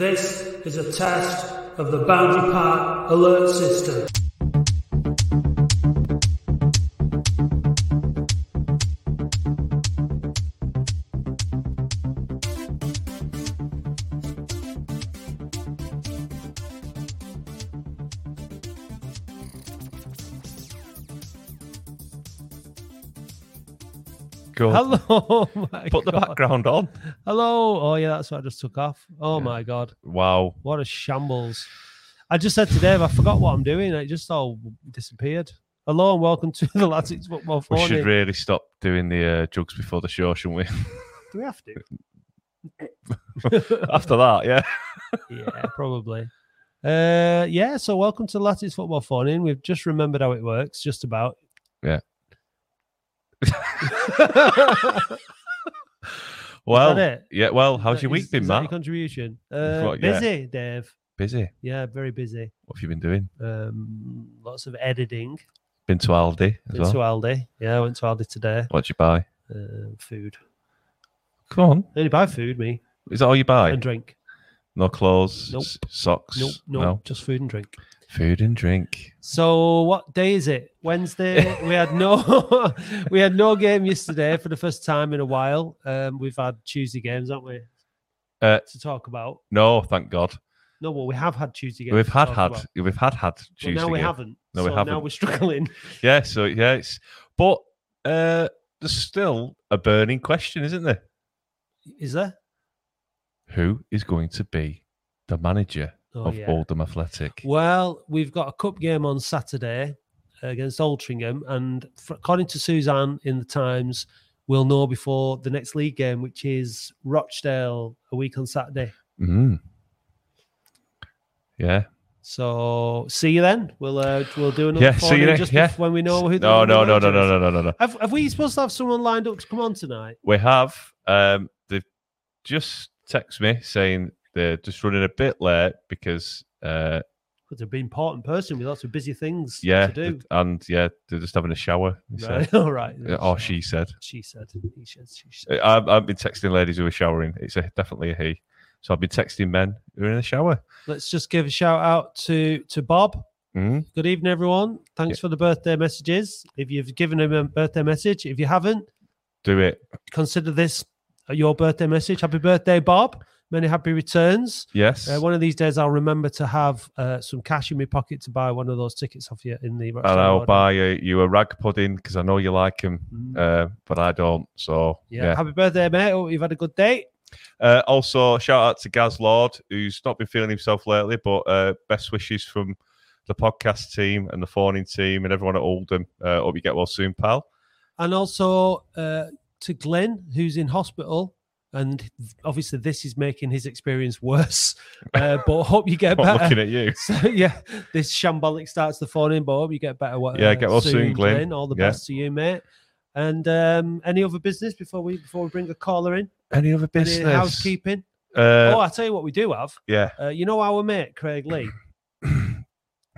This is a test of the Boundary Park alert system. Hello. my Put the God. background on. Hello. Oh, yeah, that's what I just took off. Oh, my God. Wow. What a shambles. I just said to Dave, I forgot what I'm doing. It just all disappeared. Hello and welcome to the Latics Football We Phone. should really stop doing the uh, jugs before the show, shouldn't we? Do we have to? After that, yeah. yeah, probably. Uh, yeah, so welcome to Latics Football Phone In. We've just remembered how it works, just about. Yeah. Well, yeah. Well, how's your week been, is that your Matt? contribution? Uh, What, yeah. busy, Dave. Busy. Yeah, very busy. What have you been doing? Um, lots of editing. Been to Aldi as Been well. to Aldi. Yeah, I went to Aldi today. What'd you buy? Uh, food. Come on. Only buy food, me, Is that all you buy? and drink. No clothes, Nope. s- socks. Nope, nope, No just food and drink. Food and drink. So what day is it? Wednesday. we had no we had no game yesterday for the first time in a while. Um, we've had Tuesday games, haven't we? Uh, to talk about. No, thank God. No, well, we have had Tuesday games. We've had had about. we've had had Tuesday. now we game. haven't. No, we so Now haven't. Now we're struggling. Yeah, so yeah, it's but uh there's still a burning question, isn't there? Is there? Who is going to be the manager Oh, of yeah. Oldham Athletic? Well, we've got a cup game on Saturday against Altrincham, and according to Suzanne in the Times, we'll know before the next league game, which is Rochdale a week on Saturday. Mm. Yeah. So see you then. We'll uh, we'll do another Yeah, see you just yeah. when we know who. The, No, no, no, no, no, no, no, no, no. Have, have we supposed to have someone lined up to come on tonight? We have. Um, they've just texted me saying they're just running a bit late because, uh, Because they've been important person with lots of busy things yeah, to do. and yeah, they're just having a shower. He Right. All right. Or she said. She said. He said. She said. Uh, I've, I've been texting ladies who are showering. It's a, definitely a he. So I've been texting men who are in the shower. Let's just give a shout out to to Bob. Mm. Good evening, everyone. Thanks for the birthday messages. If you've given him a birthday message, if you haven't, Do it. consider this your birthday message. Happy birthday, Bob. Many happy returns. Yes. Uh, one of these days, I'll remember to have uh, some cash in my pocket to buy one of those tickets off you in the. and I'll Road. buy uh, you a rag pudding because I know you like them, Mm. uh, but I don't. So Yeah. yeah. Happy birthday, mate. Hope you've had a good day. Uh, also, shout out to Gaz Lord, who's not been feeling himself lately, but uh, best wishes from the podcast team and the phoning team and everyone at Oldham. Uh, hope you get well soon, pal. And also uh, to Glenn, who's in hospital. And obviously, this is making his experience worse. Uh, but hope you get better. looking at you. So yeah, this shambolic starts the phone in, but hope you get better. uh, Yeah, get well soon, Glenn. All the Yeah. best to you, mate. And um, any other business before we before we bring a caller in? Any other Any business? housekeeping? Uh, oh, I tell you what, we do have. yeah, Uh, you know our mate Craig Lee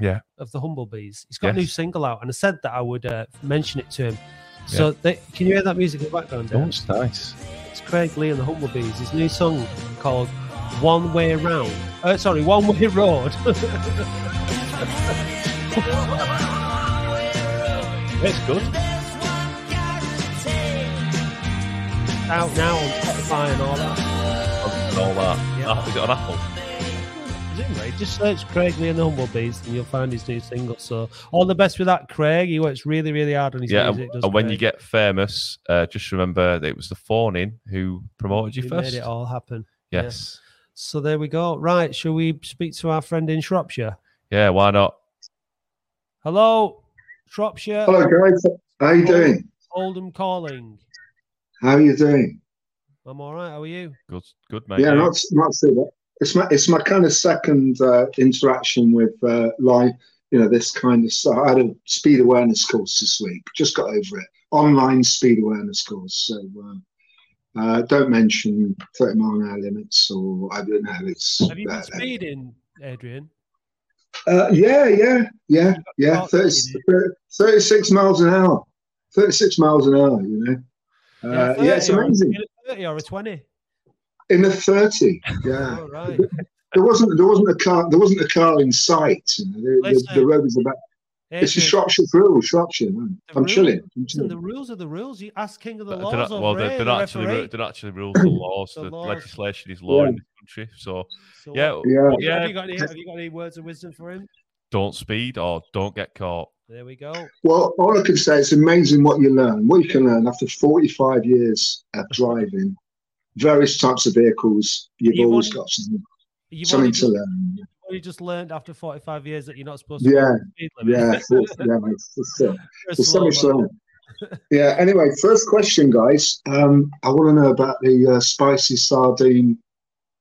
yeah. of the Humblebees. He's got a new single out, and I said that I would uh, mention it to him. So they, can you hear that music in the background? Oh, it's nice. It's Craig Lee and the Humblebees. His new song called "One Way Round." Uh, sorry, "One Way Road." It's good. out now on Spotify and all that. And all that. Yeah. Ah, is it on Apple? Presumably, just search Craig Lee and the Humble Humblebees and you'll find his new single. So all the best with that, Craig. He works really, really hard on his Yeah, and, music. does and when you get famous, uh, just remember that it was the phoning who promoted you He first. made it all happen. yeah. Yes. So there we go. Right, shall we speak to our friend in Shropshire? Yeah, why not? Hello, Shropshire. Hello guys, how you doing? Oldham calling. How are you doing? I'm all right. How are you? Good, good, mate. Yeah, not not so bad. It's my it's my kind of second uh, interaction with uh, live, you know, this kind of stuff. I had a speed awareness course this week. Just got over it. Online speed awareness course. So uh, uh, don't mention thirty mile an hour limits or I don't know. It's Have you been speeding, Adrian? uh, yeah, yeah, yeah, yeah. 30, 36 miles an hour. Thirty six miles an hour. You know. Uh, yeah, it's 30 or- amazing. 30 or a 20? In the thirty. Yeah. All right. there wasn't there wasn't a car there wasn't a car in sight. You know, the, the, the road was about. It's a Adrian, Shropshire rule, Shropshire. Man. I'm rules- chilling. I'm listen, the rules are the rules. You ask King of the They're Laws well, they're, here, they're the not actually referee. they're not actually rules and laws. The the legislation is law Yeah. in this country. So So yeah, what- Yeah. yeah, Have you got any? Have you got any words of wisdom for him? don't speed or don't get caught. There we go. Well, all I can say is amazing what you learn. What you can learn after 45 years of driving various types of vehicles. You've You've always only- got something, You've something to learn. You just learned after 45 years that you're not supposed to Yeah, go the speed limit. Yeah, it's- yeah, mate, it's, You're there's so much to learn. Yeah. Anyway, first question, guys. Um, I want to know about the uh, spicy sardine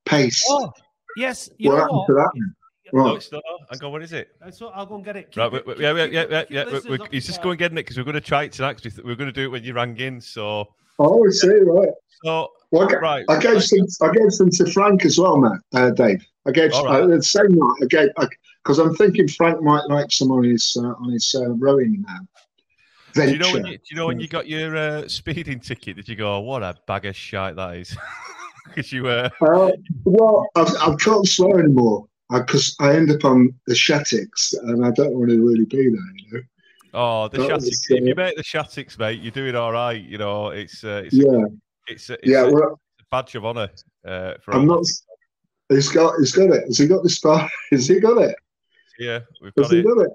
paste. Oh, yes. You what know happened what? to that? one? No, Right. it's not. Hang on, what is it? So I'll go and get it. Keep Right, it- wait, wait, keep- yeah, yeah, yeah, yeah, yeah. We're, we're, he's just going to get it because we're going to try it tonight. Because we are going to do it when you rang in. So, Oh, I see. Right. so Well, I, right, I gave some. I gave some to Frank as well, Matt. Uh, Dave. I gave All right. uh, the same night. I gave because I'm thinking Frank might like some on his uh, on his uh, rowing now. Do Venture. you know when you, do you know when you got your uh, speeding ticket? Did you go, what a bag of shite that is? Because you uh, Uh, well, I've, I can't swear anymore because I end up on the Shatix and I don't want to really be there. You know. Oh the That Shatix. If you make the Shatix, mate, you're doing all right. You know, it's uh, it's Yeah. it's a, it's Yeah. a, Well, badge of honour uh, for I'm not. He's got. He's got it. Has he got the star? Has he got it? Yeah, we've Has got he it. got it?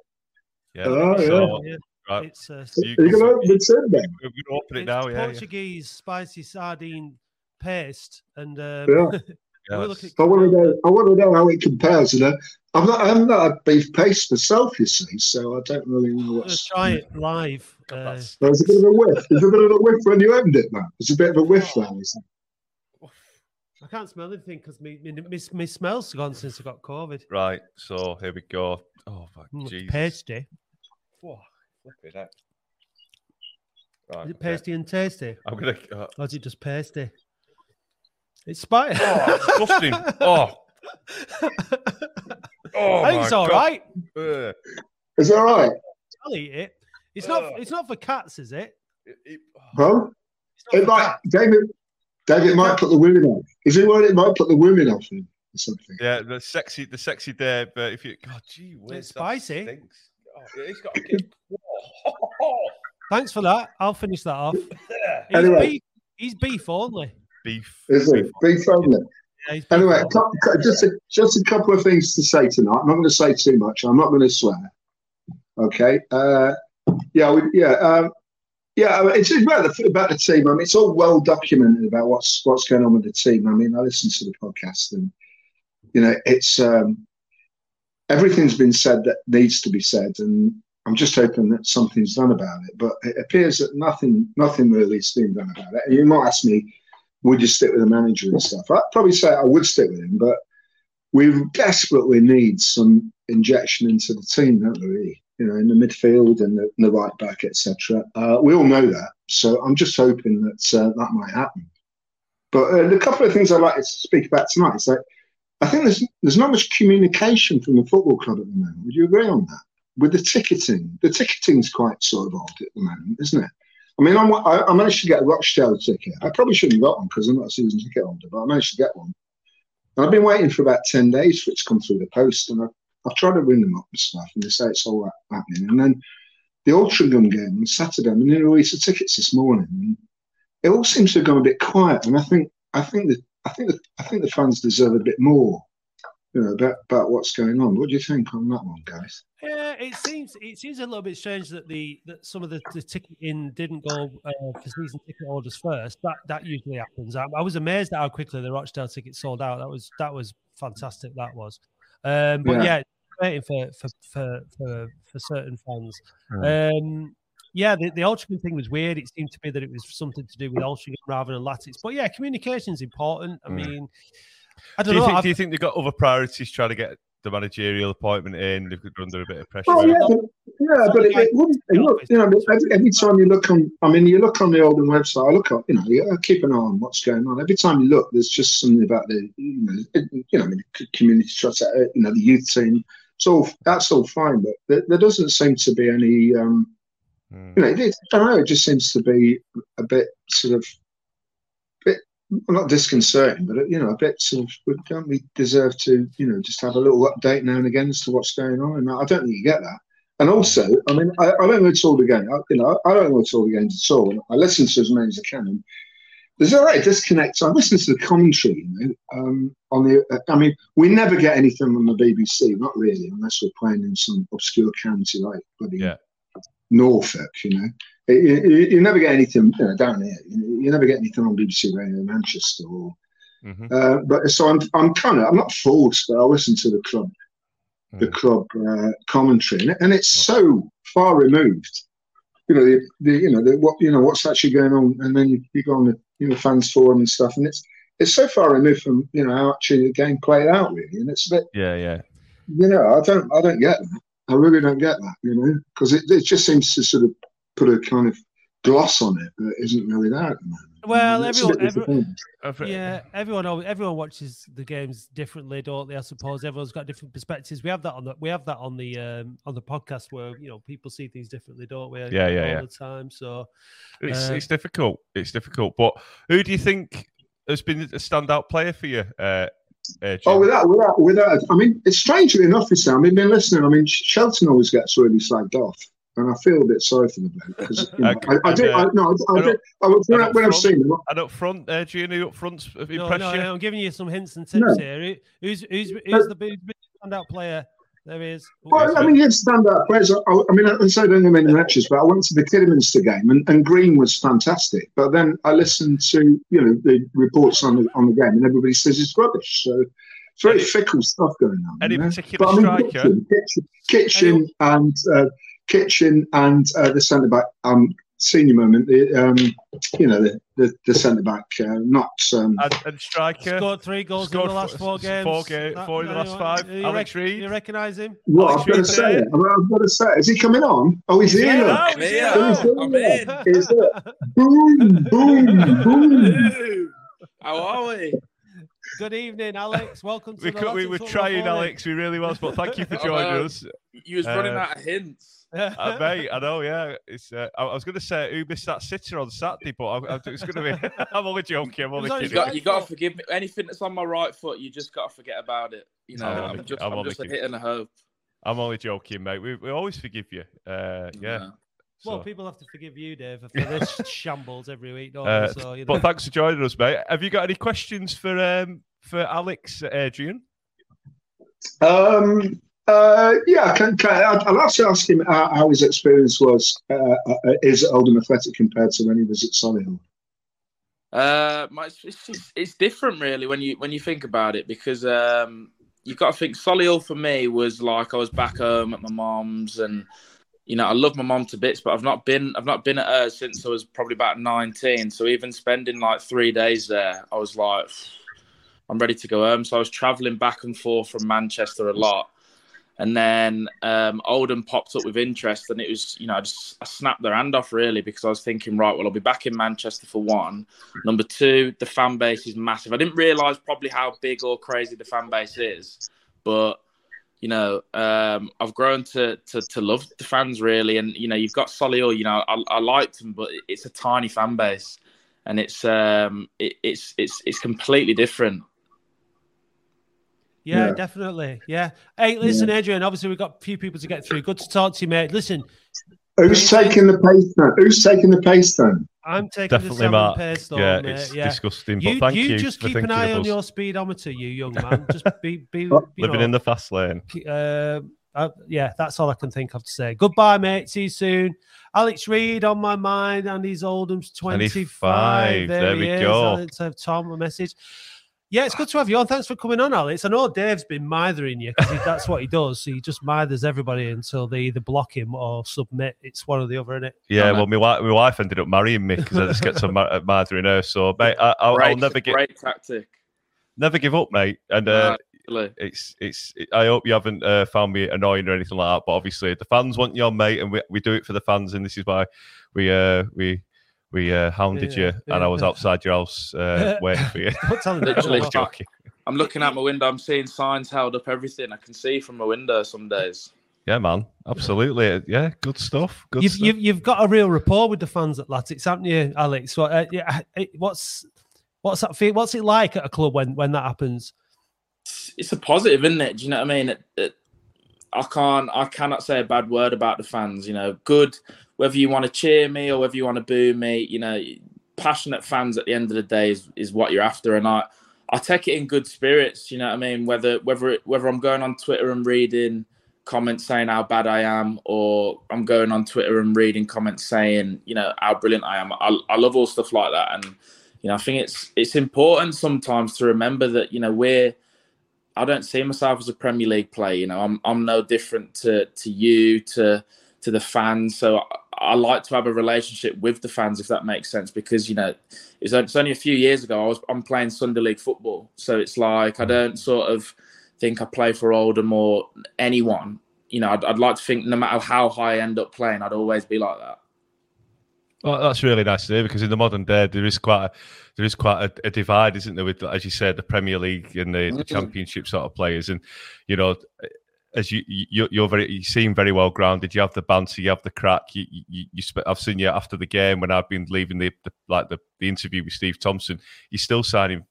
Yeah. Oh, yeah. so, Yeah, right, It's uh, you you can- open the tin then? we're going to open it it's now. Yeah, yeah. Portuguese spicy sardine paste, and um, Yeah. Yeah, we're that's- looking. I want to know. I want to know how it compares. You know, I'm not. I'm not a beef paste myself. You see, so I don't really know Let's what's. try it live. Uh, that's- There's a bit of a whiff. There's a bit of a whiff when you opened it, man. There's a bit of a whiff there. isn't I can't smell anything because my, my, my, my smell's gone since I got COVID. Right, so here we go. Oh my Mm, Jesus. pasty. Whoa, flipping heck. Right, Is it okay. pasty and tasty? I'm gonna. Uh, Or is it just pasty? It's spicy. oh, disgusting. Oh, oh I think it's my all God. right. Ugh. it? Is that right? I'll eat it. It's not. Ugh. It's not for cats, is it? It- it- oh. Huh? It might. cats. David. David might put the women off. Is it worried it might put the women off him or something? yeah, the sexy, the sexy there. But if you, God, gee, whiz, It's spicy. stinks. Oh, yeah, he's got a Thanks for that. I'll finish that off. He's, Anyway. beef, he's beef only. Beef. Is it? Beef only. Yeah, Anyway, a only. cou- cou- just a, just a couple of things to say tonight. I'm not going to say too much. I'm not going to swear. Okay. Uh, yeah. We, yeah. Um, yeah. It's about the about the team. I mean, it's all well documented about what's what's going on with the team. I mean, I listened to the podcast, and you know, it's um, everything's been said that needs to be said, and I'm just hoping that something's done about it. But it appears that nothing nothing really is being done about it. And you might ask me, would you stick with the manager and stuff? I'd probably say I would stick with him, but we desperately need some injection into the team, don't we? You know, in the midfield and the, the right back, etc. Uh, we all know that, so I'm just hoping that uh, that might happen. But uh, the couple of things I'd like to speak about tonight is that I think there's there's not much communication from the football club at the moment. Would you agree on that? With the ticketing, the ticketing's quite sort of odd at the moment, isn't it? I mean, I'm, I, I managed to get a Rochdale ticket. I probably shouldn't have got one because I'm not a season ticket holder, but I managed to get one. And I've been waiting for about 10 days for it to come through the post. And I've, I've tried to ring them up and stuff, and they say it's all happening. And then the Altrincham game on Saturday, I mean, they released the tickets this morning. And it all seems to have gone a bit quiet. And I think, I think that, I think that, I think the fans deserve a bit more, you know, about, about what's going on. What do you think on that one, guys? Yeah, it seems it seems a little bit strange that the that some of the, the ticketing didn't go uh, for season ticket orders first. That that usually happens. I, I was amazed at how quickly the Rochdale tickets sold out. That was that was fantastic. That was. Um, but Yeah. yeah, waiting for for for for, for certain fans. Um, yeah, the, the Altrincham thing was weird. It seemed to me that it was something to do with Altrincham rather than Latics. But yeah, communication is important. I Mm. mean, I Do don't you, know. think, I've- do you think they've got other priorities trying to get the managerial appointment in? They've got under a bit of pressure. Oh yeah, but, yeah, but it, it wouldn't. It look, you know, every, every time you look on, I mean, you look on the Oldham website. I look on, you know, keep an eye on what's going on. Every time you look, there's just something about the, you know, it, you know, I mean, community trust, uh, you know, the youth team. All that's all fine, but there, there doesn't seem to be any. Um, Mm. you know, it, I don't know. It just seems to be a bit sort of, well, not disconcerting, but you know, a bit sort of. Don't we deserve to, you know, just have a little update now and again as to what's going on? And I don't think you get that. And also, I mean, I, I don't know it's all the game. I, you know, I don't know it's all the games at all. I listen to as many as I can. And there's a right disconnect. I listen to the commentary, you know, um, on the. Uh, I mean, we never get anything from the BBC, not really, unless we're playing in some obscure county like bloody Yeah. Norfolk. You know, you, you, you never get anything you know, down here. You, you never get anything on BBC Radio Manchester. Or, Mhm. uh, but so I'm, I'm kind of, I'm not forced, but I listen to the club, the Mhm. club uh, commentary, and, and it's so far removed. You know, the, the you know the, what you know what's actually going on, and then you, you go on the you know fans forum and stuff, and it's it's so far removed from you know how actually the game played out, really, and it's a bit Yeah, yeah. you know, I don't, I don't get that. I really don't get that, you know, because it, it just seems to sort of put a kind of gloss on it that isn't really there at the moment. Well, And it's a everyone- every- Yeah, everyone everyone watches the games differently, don't they? I suppose everyone's got different perspectives. We have that on the we have that on the um, on the podcast where you know people see things differently, don't we? Yeah, yeah, all yeah. the time. So It's, Uh, it's difficult. It's difficult. But who do you think has been a standout player for you? Uh, uh, Oh, Jim? without, without, without. I mean, it's strangely enough, it's I mean, been listening. I mean, Shelton always gets really slagged off, and I feel a bit sorry for the bloke because you know, Uh, I, I do. uh, I, no, I, I and do. I, when, I, up when I've front- seen him, and up front, uh, Gino, up front, no, impress no, you? I'm giving you some hints and tips No. here. Who- Who's who's who's the big big standout player? There he is. Well, I mean, you'd stand players. I, I mean, I say I don't know many matches, but I went to the Kidderminster game and, and Green was fantastic. But then I listened to you know the reports on the on the game, and everybody says it's rubbish. So it's very Any- fickle stuff going on. Any you know? particular But I mean, striker? Kitchen, Kitchen, Kitchen and uh, Kitchen and uh, the centre back. Um, senior moment. The um, you know the the, the centre back, uh, not um, And, and striker? Scored three goals Scored in the last f- four s- games. four ga- That- four in the last you- five. You Alex rec- Reid? You recognise him? What Alex I've got to say it. I've got to say it. Is he coming on? Oh, he's He's here. here look. now. I'm He's here. here He's now. I'm in. Is it? Boom, boom, boom. How are we? Good evening, Alex. Welcome to We, the could, we were Football trying, Forum. Alex. We really was. But thank you for Oh, joining wow. us. You was running Uh, out of hints. Uh, mate, I know, yeah. It's. Uh, I, I was going to say who missed that sitter on Saturday, but I, I, it's going to be. I'm only joking. I'm only It You kidding. got, you got to forgive me. Anything that's on my right foot, you just got to forget about it. You know, I'm I'm just, I'm I'm only just a hit and a hope. I'm only joking, mate. We, we always forgive you. Uh, yeah. No. Well, so. people have to forgive you, Dave, for this shambles every week, don't Uh. So, you know. But thanks for joining us, mate. Have you got any questions for um for Alex, uh, Adrian? Um, uh, yeah, can, can, I'd, like to ask him how, how his experience was. Uh, uh, is at Oldham Athletic compared to when he was at Solihull? Uh, it's, just- it's different, really, when you when you think about it, because um, you've got to think Solihull for me was like I was back home at my mom's, and you know I love my mom to bits, but I've not been I've not been at her since I was probably about nineteen. So even spending like three days there, I was like, I'm ready to go home. So I was traveling back and forth from Manchester a lot. And then um, Oldham popped up with interest, and it was, you know, I just I snapped their hand off really because I was thinking, right, well, I'll be back in Manchester for one. Number two, the fan base is massive. I didn't realise probably how big or crazy the fan base is, but you know, um, I've grown to, to to love the fans really, and you know, you've got Solihull. You know, I, I liked them, but it's a tiny fan base, and it's um, it, it's it's it's completely different. Yeah, Yeah. definitely. Yeah. Hey, listen, Adrian. Obviously, we've got a few people to get through. Good to talk to you, mate. Listen, Who's taking the pace then? Who's taking the pace then? I'm taking Definitely, the salmon Mark. paste on, yeah, mate. it's yeah. disgusting. But You, thank you, you, just for keep an eye on your speedometer, you young man. Just be, be, you living know, in the fast lane. uh, uh, yeah, that's all I can think of to say. Goodbye, mate. See you soon. Alex Reid on my mind, and he's Oldham's 25. 25. There, There we is. go. Let's Tom a message. Yeah, it's good to have you on. Thanks for coming on, Alex. I know Dave's been mithering you because that's what he does. He just mithers everybody until they either block him or submit. It's one or the other, isn't it? Yeah, Oh, well, my wife, my wife ended up marrying me because I just get some ma- mothering her. So, mate, I, I'll, I'll never give great tactic. never give up, mate. And uh, No, it's it's. It, I hope you haven't uh, found me annoying or anything like that. But obviously, the fans want you on, mate, and we, we do it for the fans, and this is why we uh we we uh, hounded Yeah, you, and I was outside your house uh, waiting for you. Don't tell him that. Literally, I was joking. I'm looking out my window. I'm seeing signs held up. Everything I can see from my window some days. Yeah, man, absolutely. Yeah, good stuff. Good You've, stuff. you've, you've got a real rapport with the fans at Latics, haven't you, Alex? What, uh, yeah, what's What's that feel? What's it like at a club when when that happens? It's, it's a positive, isn't it? Do you know what I mean? It, it, I can't, I cannot say a bad word about the fans. You know, good. Whether you want to cheer me or whether you want to boo me, you know, passionate fans at the end of the day is, is what you're after, and I, I take it in good spirits. You know what I mean? Whether whether it, whether I'm going on Twitter and reading comments saying how bad I am, or I'm going on Twitter and reading comments saying, you know, how brilliant I am. I, I love all stuff like that, and you know, I think it's it's important sometimes to remember that you know we're. I don't see myself as a Premier League player. You know, I'm I'm no different to to you to to the fans. So I, like to have a relationship with the fans, if that makes sense. Because you know, it's, it's only a few years ago I was I'm playing Sunday League football, so it's like I mm. don't sort of think I play for Oldham or anyone. You know, I'd, I'd like to think no matter how high I end up playing, I'd always be like that. Well, that's really nice to hear because in the modern day there is quite a, there is quite a, a divide, isn't there? With as you said, the Premier League and the, the mm. Championship sort of players, and you know, as you, you you're very you seem very well grounded. You have the banter, you have the crack. You, you, you I've seen you after the game when I've been leaving the, the like the, the interview with Steve Thompson. You're still signing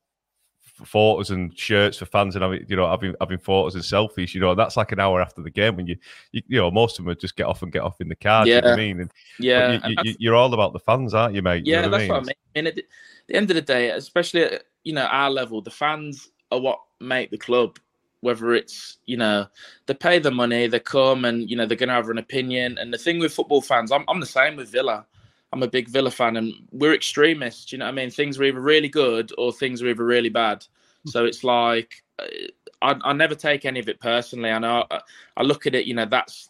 photos and shirts for fans and having you know having having photos and selfies you know that's like an hour after the game when you you, you know most of them would just get off and get off in the car yeah you know I mean and, yeah you, are all about the fans aren't you mate yeah you know that's what I mean, what I mean at the end of the day especially at you know our level the fans are what make the club whether it's you know they pay the money they come and you know they're going to have an opinion and the thing with football fans I'm, I'm the same with Villa I'm a big Villa fan, and we're extremists. You know what I mean? Things are either really good or things are either really bad. Hmm. So it's like I, I never take any of it personally. I know I, I, look at it. You know, that's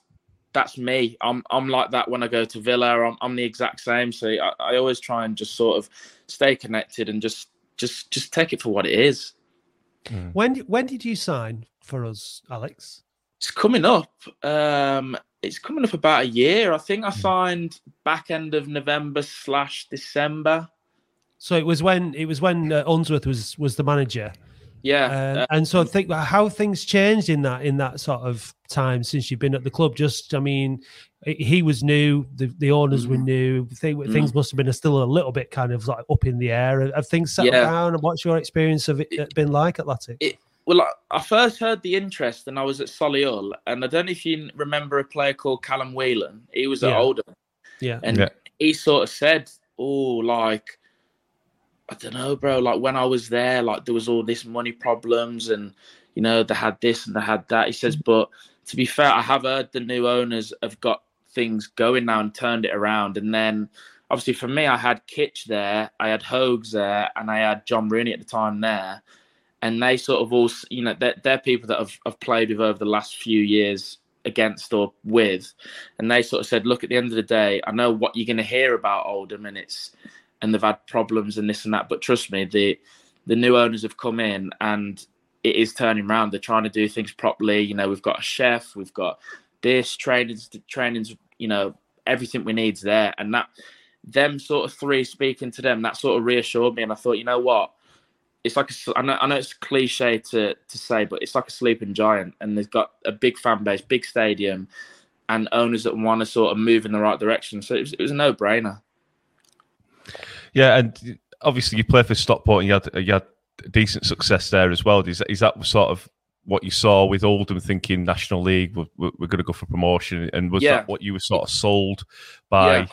that's me. I'm I'm like that when I go to Villa. I'm, I'm the exact same. So I, I always try and just sort of stay connected and just just just take it for what it is. Mm. When when did you sign for us, Alex? It's coming up. Um, it's coming up about a year. I think I hmm. signed back end of November slash December. So it was when it was when uh, Unsworth was was the manager. Yeah, uh, and so I think how things changed in that in that sort of time since you've been at the club. Just, I mean, he was new, the, the owners mm. were mm-hmm. new. Thing, mm. Things must have been still a little bit kind of like up in the air. Have things settled yeah. down? And what's your experience of it, it been like at Athletic? It, well, I, I, first heard the interest, and I was at Solihull, and I don't know if you remember a player called Callum Whelan. He was at yeah. Oldham, yeah, and yeah. he sort of said, "Oh, like I don't know, bro. Like when I was there, like there was all this money problems, and you know they had this and they had that." He says, "But to be fair, I have heard the new owners have got things going now and turned it around, and then." Obviously, for me, I had Kitch there, I had Hogues there, and I had John Rooney at the time there. And they sort of all you know they're, they're people that have, have played with over the last few years against or with. And they sort of said look at the end of the day i know what you're going to hear about oldham and it's and they've had problems and this and that but trust me the the new owners have come in and it is turning around they're trying to do things properly. You know we've got a chef we've got this trainings trainings you know everything we need's there and that them sort of three speaking to them that sort of reassured me and i thought you know what it's like a, I know, I know it's cliche to to say, but it's like a sleeping giant, and they've got a big fan base, big stadium, and owners that want to sort of move in the right direction. So it was, it was a no brainer. Yeah, and obviously you play for Stockport, and you had you had decent success there as well. Is that, is that sort of what you saw with Oldham thinking National League, we're, we're going to go for promotion, and was yeah. that what you were sort of sold by? Yeah.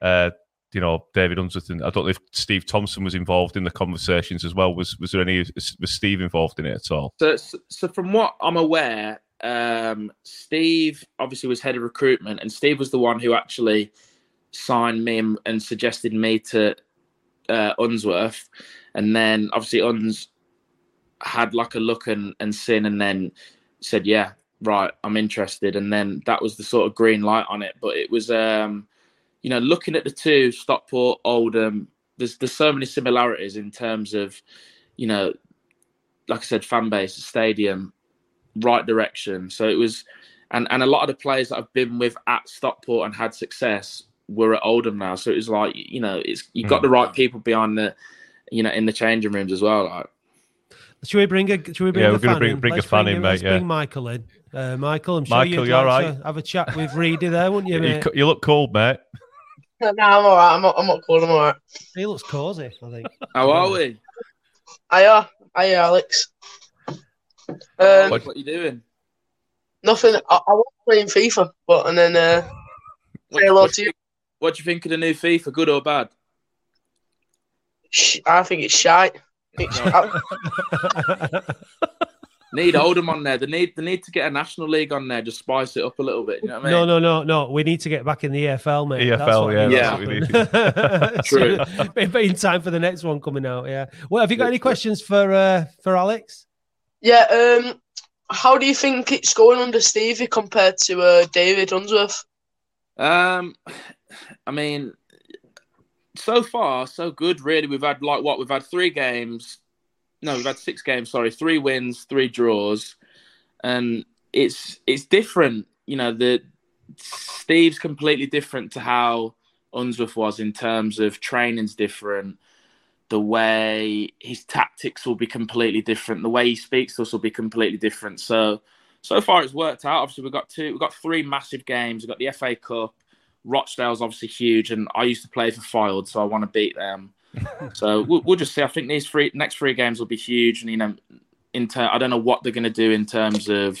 Uh, you know David Unsworth and I don't know if Steve Thompson was involved in the conversations as well. Was was there any was Steve involved in it at all? So so from what I'm aware, um, Steve obviously was head of recruitment, and Steve was the one who actually signed me and, and suggested me to uh, Unsworth, and then obviously Uns had like a look and and sin, and then said, "Yeah, right, I'm interested," and then that was the sort of green light on it. But it was. um you know, looking at the two, Stockport, Oldham, there's there's so many similarities in terms of, you know, like I said, fan base, stadium, right direction. So it was, and and a lot of the players that I've been with at Stockport and had success were at Oldham now. So it was like, you know, it's you've got mm. the right people behind the, you know, in the changing rooms as well. Like. Should we bring a? Should we bring yeah, a we're going to bring, bring let's a fan bring in, mate. Let's yeah. bring Michael in. Uh, Michael, I'm sure Michael, you'd you like right? to have a chat with Reedy there, wouldn't you, mate? You, you look cold, mate. No, I'm all right. I'm not, I'm not cool. I'm all right. He looks cosy, I think. How are we? Hiya, hiya, Alex. Um, what, what are you doing? nothing. I, I was playing FIFA, but and then uh, What, say hello what, to you. what do you think of the new FIFA? Good or bad? I think it's shite. It's, I, Need Oldham on there. They need they need to get a national league on there. Just spice it up a little bit. You know what I mean? No, no, no, no. We need to get back in the EFL, mate. That's EFL, what yeah, needs that's to what we happen. True. But- but in time for the next one coming out. Yeah. Well, have you got any questions for uh, for Alex? yeah. Um, how do you think it's going under Stevie compared to uh, David Unsworth? Um, I mean, so far so good. Really, we've had like what we've had three games. No, we've had six games. Sorry, three wins, three draws, and it's it's different. You know, the Steve's completely different to how Unsworth was in terms of training's different. The way his tactics will be completely different. The way he speaks to us will be completely different. So, so far it's worked out. Obviously, we've got two, we've got three massive games. We've got the FA Cup. Rochdale's obviously huge, and I used to play for Fylde, so I want to beat them. so we'll, we'll just see. I think these three next three games will be huge, and you know, in ter- I don't know what they're going to do in terms of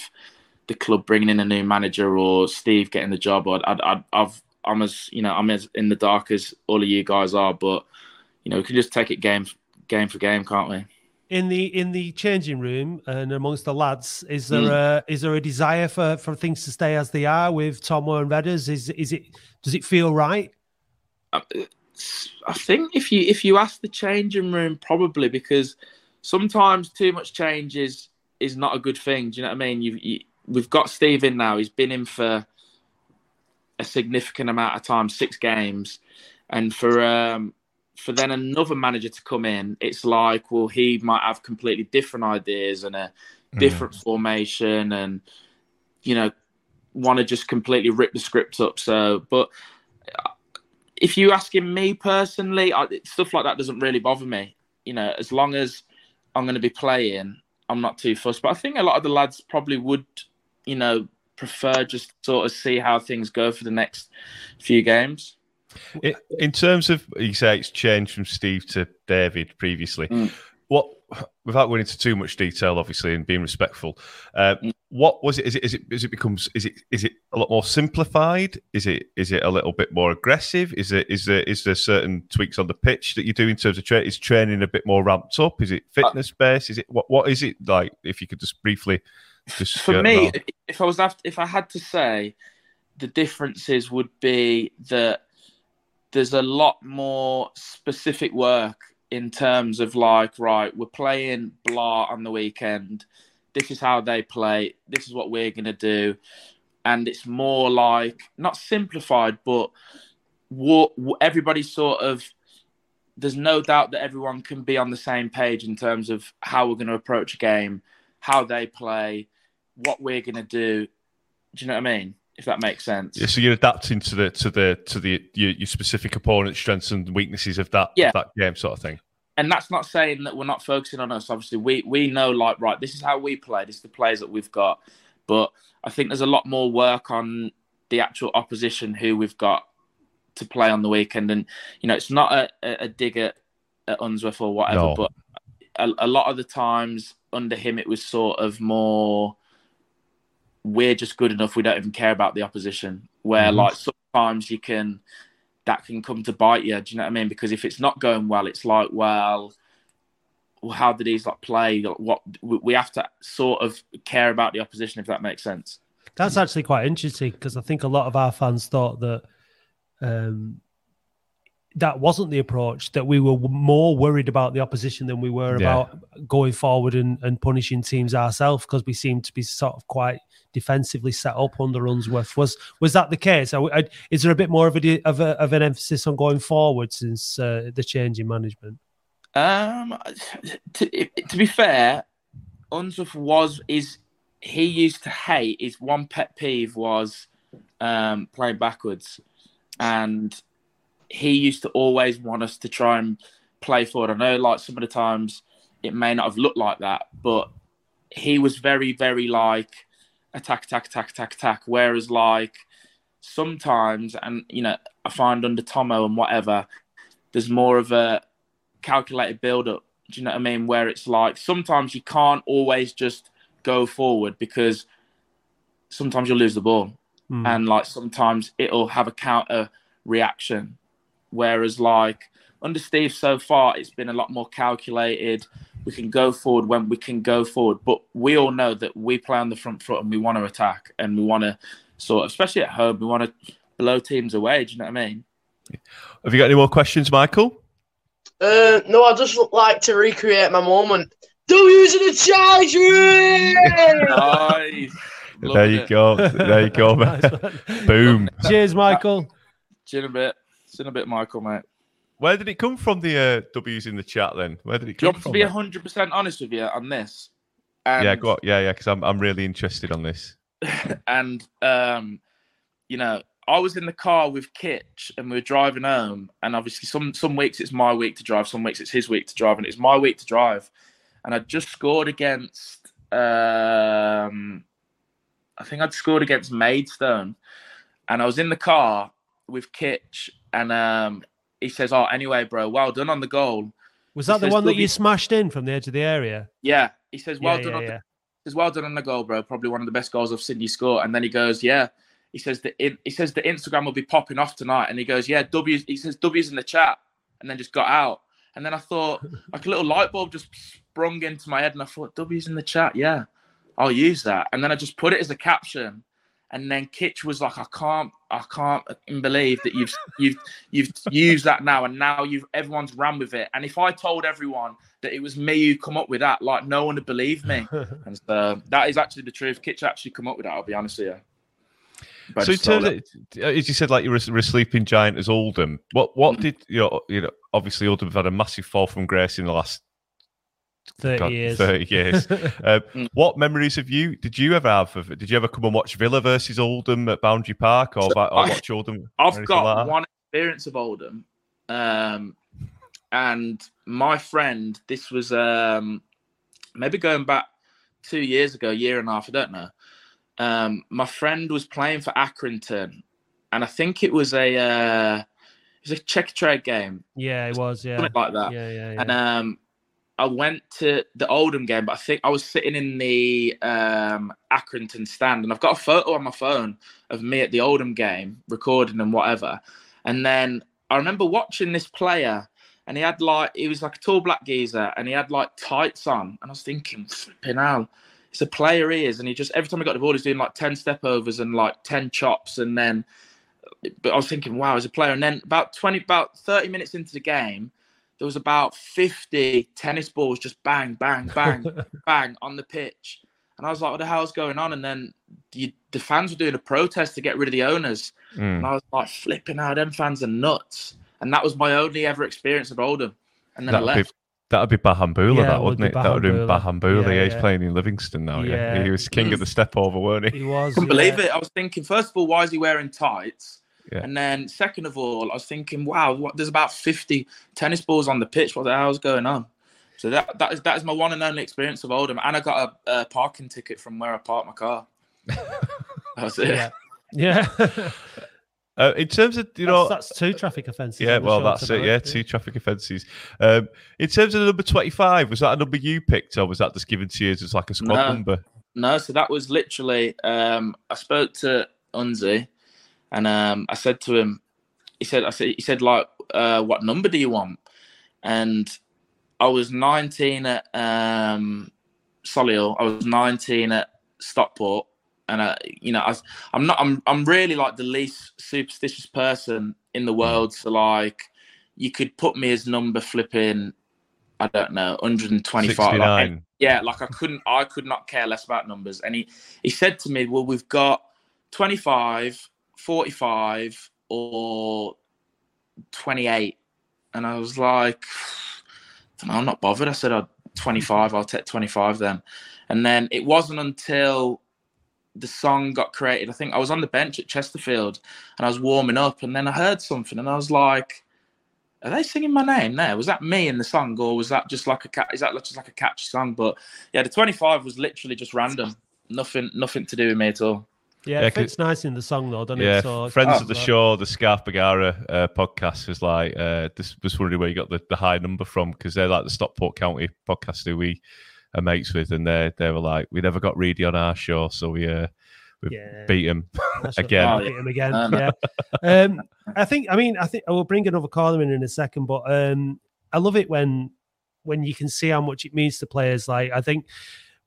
the club bringing in a new manager or Steve getting the job. I, I, I, I've, I'm as you know, I'm as in the dark as all of you guys are, but you know, we can just take it game game for game, can't we? In the in the changing room and amongst the lads, is there a is there a desire for, for things to stay as they are with Tomo and Redders? Is is it does it feel right? I think if you if you ask the changing room, probably because sometimes too much change is is not a good thing. Do you know what I mean? You've, you, we've got Steve in now. He's been in for a significant amount of time, six games, and for um, for then another manager to come in, it's like, well, he might have completely different ideas and a different formation, and you know, want to just completely rip the script up. So, but uh, if you asking me personally, I, stuff like that doesn't really bother me. You know, as long as I'm going to be playing, I'm not too fussed. But I think a lot of the lads probably would, you know, prefer just sort of see how things go for the next few games. In terms of, you say it's changed from Steve to David previously. Mm. What, without going into too much detail, obviously, and being respectful, uh, Mm. what was it? Is it? Is it? Is it becomes? Is it? Is it a lot more simplified? Is it? Is it a little bit more aggressive? Is it? Is there? Is there certain tweaks on the pitch that you do in terms of tra- is training a bit more ramped up? Is it fitness based? Is it what? What is it like? If you could just briefly, just for me, if I was after, if I had to say, the differences would be that there's a lot more specific work in terms of like, right, we're playing blah on the weekend. This is how they play. This is what we're gonna do, and it's more like not simplified, but what everybody sort of. There's no doubt that everyone can be on the same page in terms of how we're going to approach a game, how they play, what we're going to do. Do you know what I mean? If that makes sense. Yeah, so you're adapting to the to the to the your, your specific opponent's strengths and weaknesses of that Yeah. of that game sort of thing. and that's not saying that we're not focusing on us. Obviously, we we know like right, this is how we play. This is the players that we've got. But I think there's a lot more work on the actual opposition who we've got to play on the weekend. And you know, it's not a, a dig at, at Unsworth or whatever, No. but a, a lot of the times under him, it was sort of more. We're just good enough. We don't even care about the opposition. Where Mhm. like sometimes you can that can come to bite you. Do you know what I mean? Because if it's not going well, it's like, well, well how did these like play? What we we have to sort of care about the opposition, if that makes sense. That's actually quite interesting because I think a lot of our fans thought that um, that wasn't the approach. That we were more worried about the opposition than we were Yeah. about going forward and, and punishing teams ourselves because we seemed to be sort of quite defensively set up under Unsworth. Was was that the case? Is there a bit more of a of, a, of an emphasis on going forward since uh, the change in management? Um, to, to be fair, Unsworth was is he used to hate his one pet peeve was um, playing backwards, and he used to always want us to try and play forward. I know, like some of the times, it may not have looked like that, but he was very, very like attack, attack, attack, attack, attack. Whereas, like sometimes, and you know, I find under Tomo and whatever, there's more of a calculated build up. Do you know what I mean? Where it's like sometimes you can't always just go forward because sometimes you'll lose the ball, Mm. and like sometimes it'll have a counter reaction. Whereas like under Steve so far, it's been a lot more calculated. We can go forward when we can go forward, but we all know that we play on the front foot and we want to attack and we want to sort of, especially at home, we want to blow teams away. Do you know what I mean? Have you got any more questions, Michael? Uh, no, I just would like to recreate my moment. W's in the charge room! nice. there you it. go. There you go, man. Boom. Cheers, Michael. Chin a bit. Chin a bit, Michael, mate. Where did it come from? The uh, W's in the chat. Then where did it Do you come want me to from? be hundred percent honest with you on this? And, yeah, go on. Yeah, yeah. Because I'm I'm really interested on this. and um, you know, I was in the car with Kitch and we were driving home. And obviously, some some weeks it's my week to drive, some weeks it's his week to drive, and it's my week to drive. And I just scored against, um, I think I'd scored against Maidstone, and I was in the car with Kitch, and um, he says, "Oh, anyway, bro, well done on the goal." Was He that the says one that you smashed in from the edge of the area? Yeah, he says, "Well yeah, done yeah, on the yeah. says, "Well done on the goal, bro. Probably one of the best goals I've seen you score." And then he goes, "Yeah." He says the in, he says the Instagram will be popping off tonight, and he goes, "Yeah, W." He says W's in the chat, and then just got out. And then I thought, like a little light bulb just sprung into my head, and I thought, "W's in the chat, yeah, I'll use that." And then I just put it as a caption. And then Kitch was like, "I can't, I can't believe that you've you've you've used that now, and now you've everyone's ran with it. And if I told everyone that it was me who come up with that, like no one would believe me." And so that is actually the truth. Kitch actually come up with that. I'll be honest with you. But so in terms of, as you said, like you were, were a sleeping giant as Oldham. What what Mm. did you know? You know, obviously Oldham have had a massive fall from grace in the last 30 God, years. 30 years. Uh, Mm. what memories have you? Did you ever have? Of, did you ever come and watch Villa versus Oldham at Boundary Park, or, So va- or I, watch Oldham? I've got like one experience of Oldham, um, and my friend. This was um, maybe going back two years ago, year and a half. I don't know. Um, my friend was playing for Accrington, and I think it was a uh, it was a Checkatrade game, yeah, it was. Yeah. something like that. Yeah, yeah, yeah. And um, I went to the Oldham game, but I think I was sitting in the um, Accrington stand, and I've got a photo on my phone of me at the Oldham game, recording and whatever. And then I remember watching this player, and he had like he was like a tall black geezer, and he had like tights on, and I was thinking, flipping hell. It's a player he is, and he just every time he got the ball, he's doing like ten step overs and like ten chops, and then. But I was thinking, wow, as a player, and then about twenty, about thirty minutes into the game, there was about 50 tennis balls just bang, bang, bang, bang on the pitch. And I was like, what the hell's going on? And then the, the fans were doing a protest to get rid of the owners. Mm. And I was like, flipping out, them fans are nuts. And that was my only ever experience of Oldham. And then I That'd be left. that'd be Bahamboula, Yeah, that would wouldn't be it? That would have been Bahamboula. Bahamboula. Yeah, Yeah, he's playing in Livingston now. Yeah, Yeah. he was king of Mm. the step over, weren't he? he was. I couldn't yeah. believe it. I was thinking, first of all, why is he wearing tights? Yeah. And then, second of all, I was thinking, wow, what, there's about 50 tennis balls on the pitch. What the hell's going on? So that that is that is my one and only experience of Oldham, and I got a, a parking ticket from where I parked my car. That was it. Yeah. Yeah. Uh, in terms of you know, that's, that's two traffic offences. Yeah, well, that's it. amount, Yeah, two traffic offences. Um, in terms of the number twenty-five, was that a number you picked, or was that just given to you as like a squad No. number? No, so that was literally. Um, I spoke to Unzi, and um, I said to him, he said, I said, he said, like, uh, what number do you want? And I was 19 at um, Solihull. I was 19 at Stockport, and uh, you know, I, I'm not. I'm. I'm really like the least superstitious person in the world. So like, you could put me as number flipping. I don't know, 125. Like, 69. yeah, like I couldn't, I could not care less about numbers. And he, he said to me, well, we've got 25, 45, or 28. And I was like, "Dunno, I'm not bothered. I said, oh, 25, I'll take 25 then. And then it wasn't until the song got created. I think I was on the bench at Chesterfield and I was warming up and then I heard something and I was like, are they singing my name there? Was that me in the song, or was that just like a cat? Is that just like a catchy song? But yeah, the twenty-five was literally just random. Nothing, nothing to do with me at all. Yeah, Yeah, it fits nice in the song though, doesn't Yeah, it? So friends Oh. of the show, the Scarf Bagara uh, podcast was like, uh, this was wondering where you got the, the high number from because they're like the Stockport County podcast who we are mates with, and they they were like, we never got Reedy on our show, so we uh, we Yeah. beat him. Again. I'll Oh, beat him again. No, no. Yeah. Um, I think. I mean, I think I will bring another caller in in a second, but um, I love it when when you can see how much it means to players. Like I think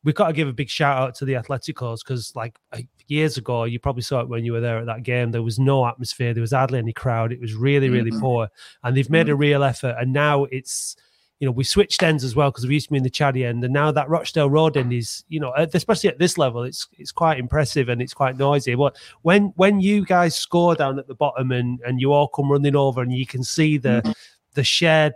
we've got to give a big shout out to the Atleticos because like years ago, you probably saw it when you were there at that game. There was no atmosphere. There was hardly any crowd. It was really, really Mhm. poor. And they've made a real effort. And now it's you know, we switched ends as well because we used to be in the Chaddy end, and now that Rochdale Road end is, you know, especially at this level, it's it's quite impressive and it's quite noisy. But when when you guys score down at the bottom and and you all come running over and you can see the the shared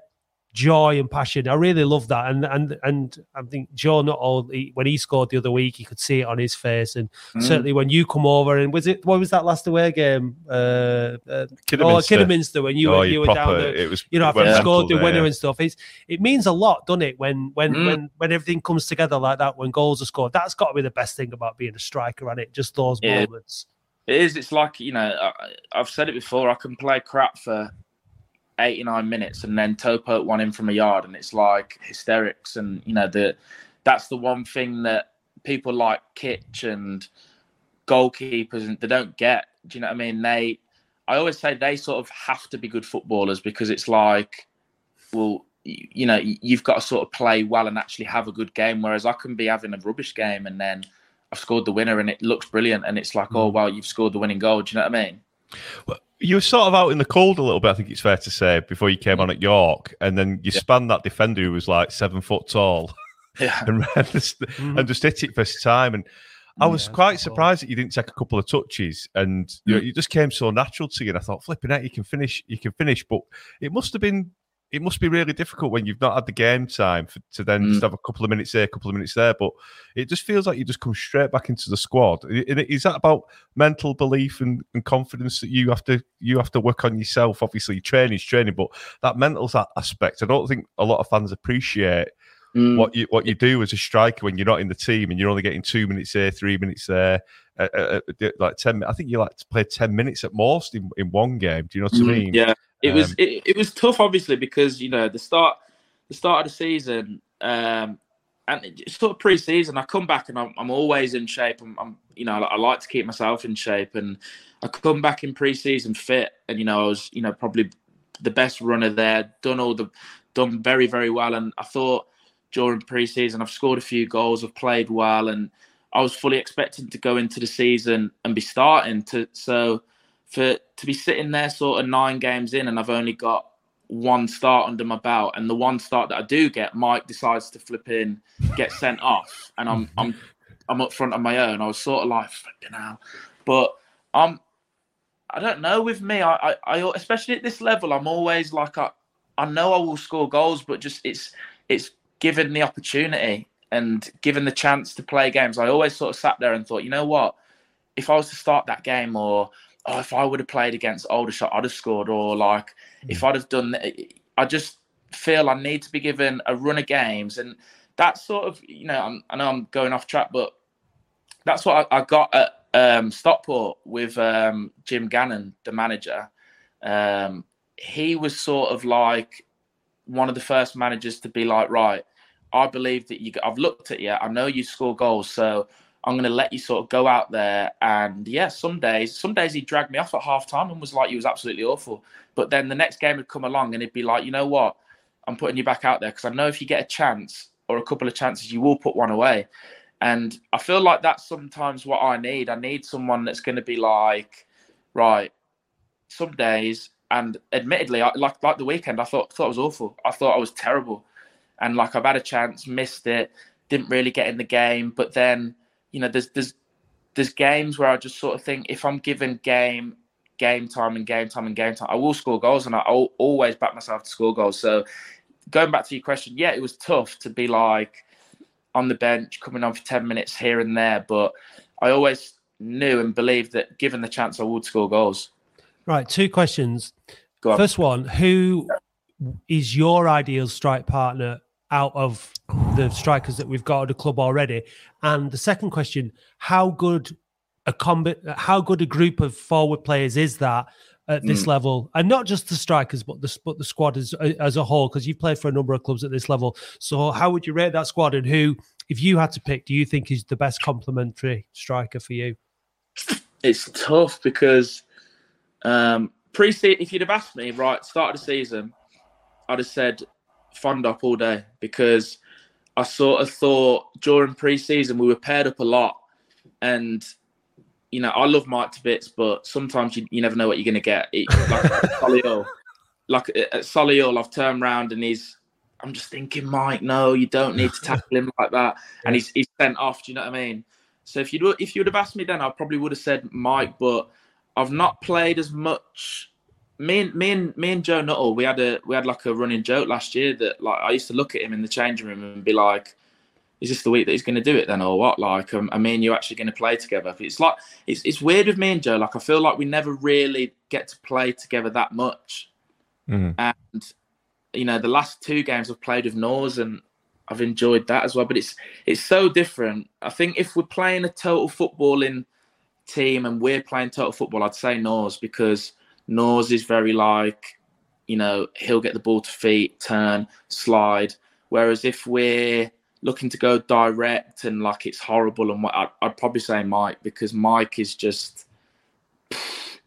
joy and passion, I really love that. And and and I think Joe not only when he scored the other week, he could see it on his face, and Mm. certainly when you come over and was it what was that last away game? Uh, uh oh, Kidderminster. Kidderminster when you oh, were you were down there it was you know, I've scored the winner yeah. and stuff. It's it means a lot, doesn't it? When when Mm. when when everything comes together like that, when goals are scored, that's got to be the best thing about being a striker, and it just those Yeah. moments. It is. It's like you know. I, I've said it before. I can play crap for eighty nine minutes and then toe poke one in from a yard, and it's like hysterics. And you know the that's the one thing that people like Kitch and goalkeepers and they don't get. Do you know what I mean? They. I always say they sort of have to be good footballers because it's like, well, you know, you've got to sort of play well and actually have a good game. Whereas I can be having a rubbish game and then I've scored the winner and it looks brilliant and it's like, oh mm. well you've scored the winning goal. Do you know what I mean? You were sort of out in the cold a little bit, I think it's fair to say, before you came on at York, and then you Yeah. spanned that defender who was like seven foot tall Yeah. and, ran just, Mhm. and just hit it first time. And I was Yeah, quite that's cool. surprised that you didn't take a couple of touches, and you know, Mm. it just came so natural to you. And I thought, flipping out, you can finish, you can finish, but it must have been. It must be really difficult when you've not had the game time for, to then Mm. just have a couple of minutes there, a couple of minutes there. But it just feels like you just come straight back into the squad. Is that about mental belief and, and confidence that you have to you have to work on yourself? Obviously, training is training, but that mental aspect, I don't think a lot of fans appreciate Mm. what you what you do as a striker when you're not in the team and you're only getting two minutes there, three minutes there, uh, uh, uh, like ten. I think you like to play ten minutes at most in, in one game. Do you know what I Mm, mean? Yeah, it was Um, it, it was tough, obviously, because you know the start the start of the season, um, and it, sort of pre-season. I come back and I'm, I'm always in shape. I'm, I'm you know I, like to keep myself in shape, and I come back in pre-season fit, and you know I was you know probably the best runner there. Done all the done very very well, and I thought during pre-season. I've scored a few goals, I've played well, and I was fully expecting to go into the season and be starting to so for to be sitting there sort of nine games in and I've only got one start under my belt and the one start that I do get Mike decides to flip in get sent off and I'm I'm I'm up front on my own. I was sort of like flipping out but um I don't know with me I, I I especially at this level I'm always like I I know I will score goals but just it's it's given the opportunity and given the chance to play games I always sort of sat there and thought you know what if I was to start that game or oh, if I would have played against Aldershot, I'd have scored. Or like if I'd have done, I just feel I need to be given a run of games, and that's sort of you know I'm, I know I'm going off track, but that's what I, I got at um, Stockport with um, Jim Gannon, the manager. Um, he was sort of like one of the first managers to be like, right, I believe that you. I've looked at you. I know you score goals, so I'm going to let you sort of go out there. And yeah, some days, some days he dragged me off at half time and was like, he was absolutely awful. But then the next game would come along and he'd be like, you know what? I'm putting you back out there because I know if you get a chance or a couple of chances, you will put one away. And I feel like that's sometimes what I need. I need someone that's going to be like, right, some days, and admittedly, I, like like the weekend, I thought I thought it was awful. I thought I was terrible, and like I've had a chance, missed it, didn't really get in the game. But then, you know, there's there's there's games where I just sort of think if I'm given game game time and game time and game time, I will score goals, and I always back myself to score goals. So going back to your question, yeah, it was tough to be like on the bench, coming on for ten minutes here and there, but I always knew and believed that given the chance, I would score goals. Right, two questions. Go on. First one, who is your ideal strike partner out of the strikers that we've got at the club already? And the second question, how good a combi- how good a group of forward players is that at this Mm. level, and not just the strikers, but the but the squad as as a whole? Because you've played for a number of clubs at this level. So, how would you rate that squad, and who, if you had to pick, do you think is the best complementary striker for you? It's tough because um, pre if you'd have asked me right start of the season, I'd have said Fondop all day because I sort of thought during pre-season we were paired up a lot, and you know I love Mike to bits, but sometimes you, you never know what you're going to get. It, like Solihull, like uh, uh, at Solihull, I've turned around and he's. I'm just thinking, Mike, no, you don't need to tackle him like that, and he's he's sent off. Do you know what I mean? So if you if you would have asked me then, I probably would have said Mike, but I've not played as much. Me and me and me and Joe Nuttall, we had a we had like a running joke last year that like I used to look at him in the changing room and be like, "Is this the week that he's going to do it then, or what?" Like, um, I mean, you're actually going to play together? It's like it's it's weird with me and Joe. Like, I feel like we never really get to play together that much, Mhm. and you know, the last two games I've played with Nors and I've enjoyed that as well. But it's it's so different. I think if we're playing a total footballing team and we're playing total football, I'd say Nors because Nors is very like, you know, he'll get the ball to feet, turn, slide. Whereas if we're looking to go direct and like it's horrible and what, I'd, I'd probably say Mike because Mike is just,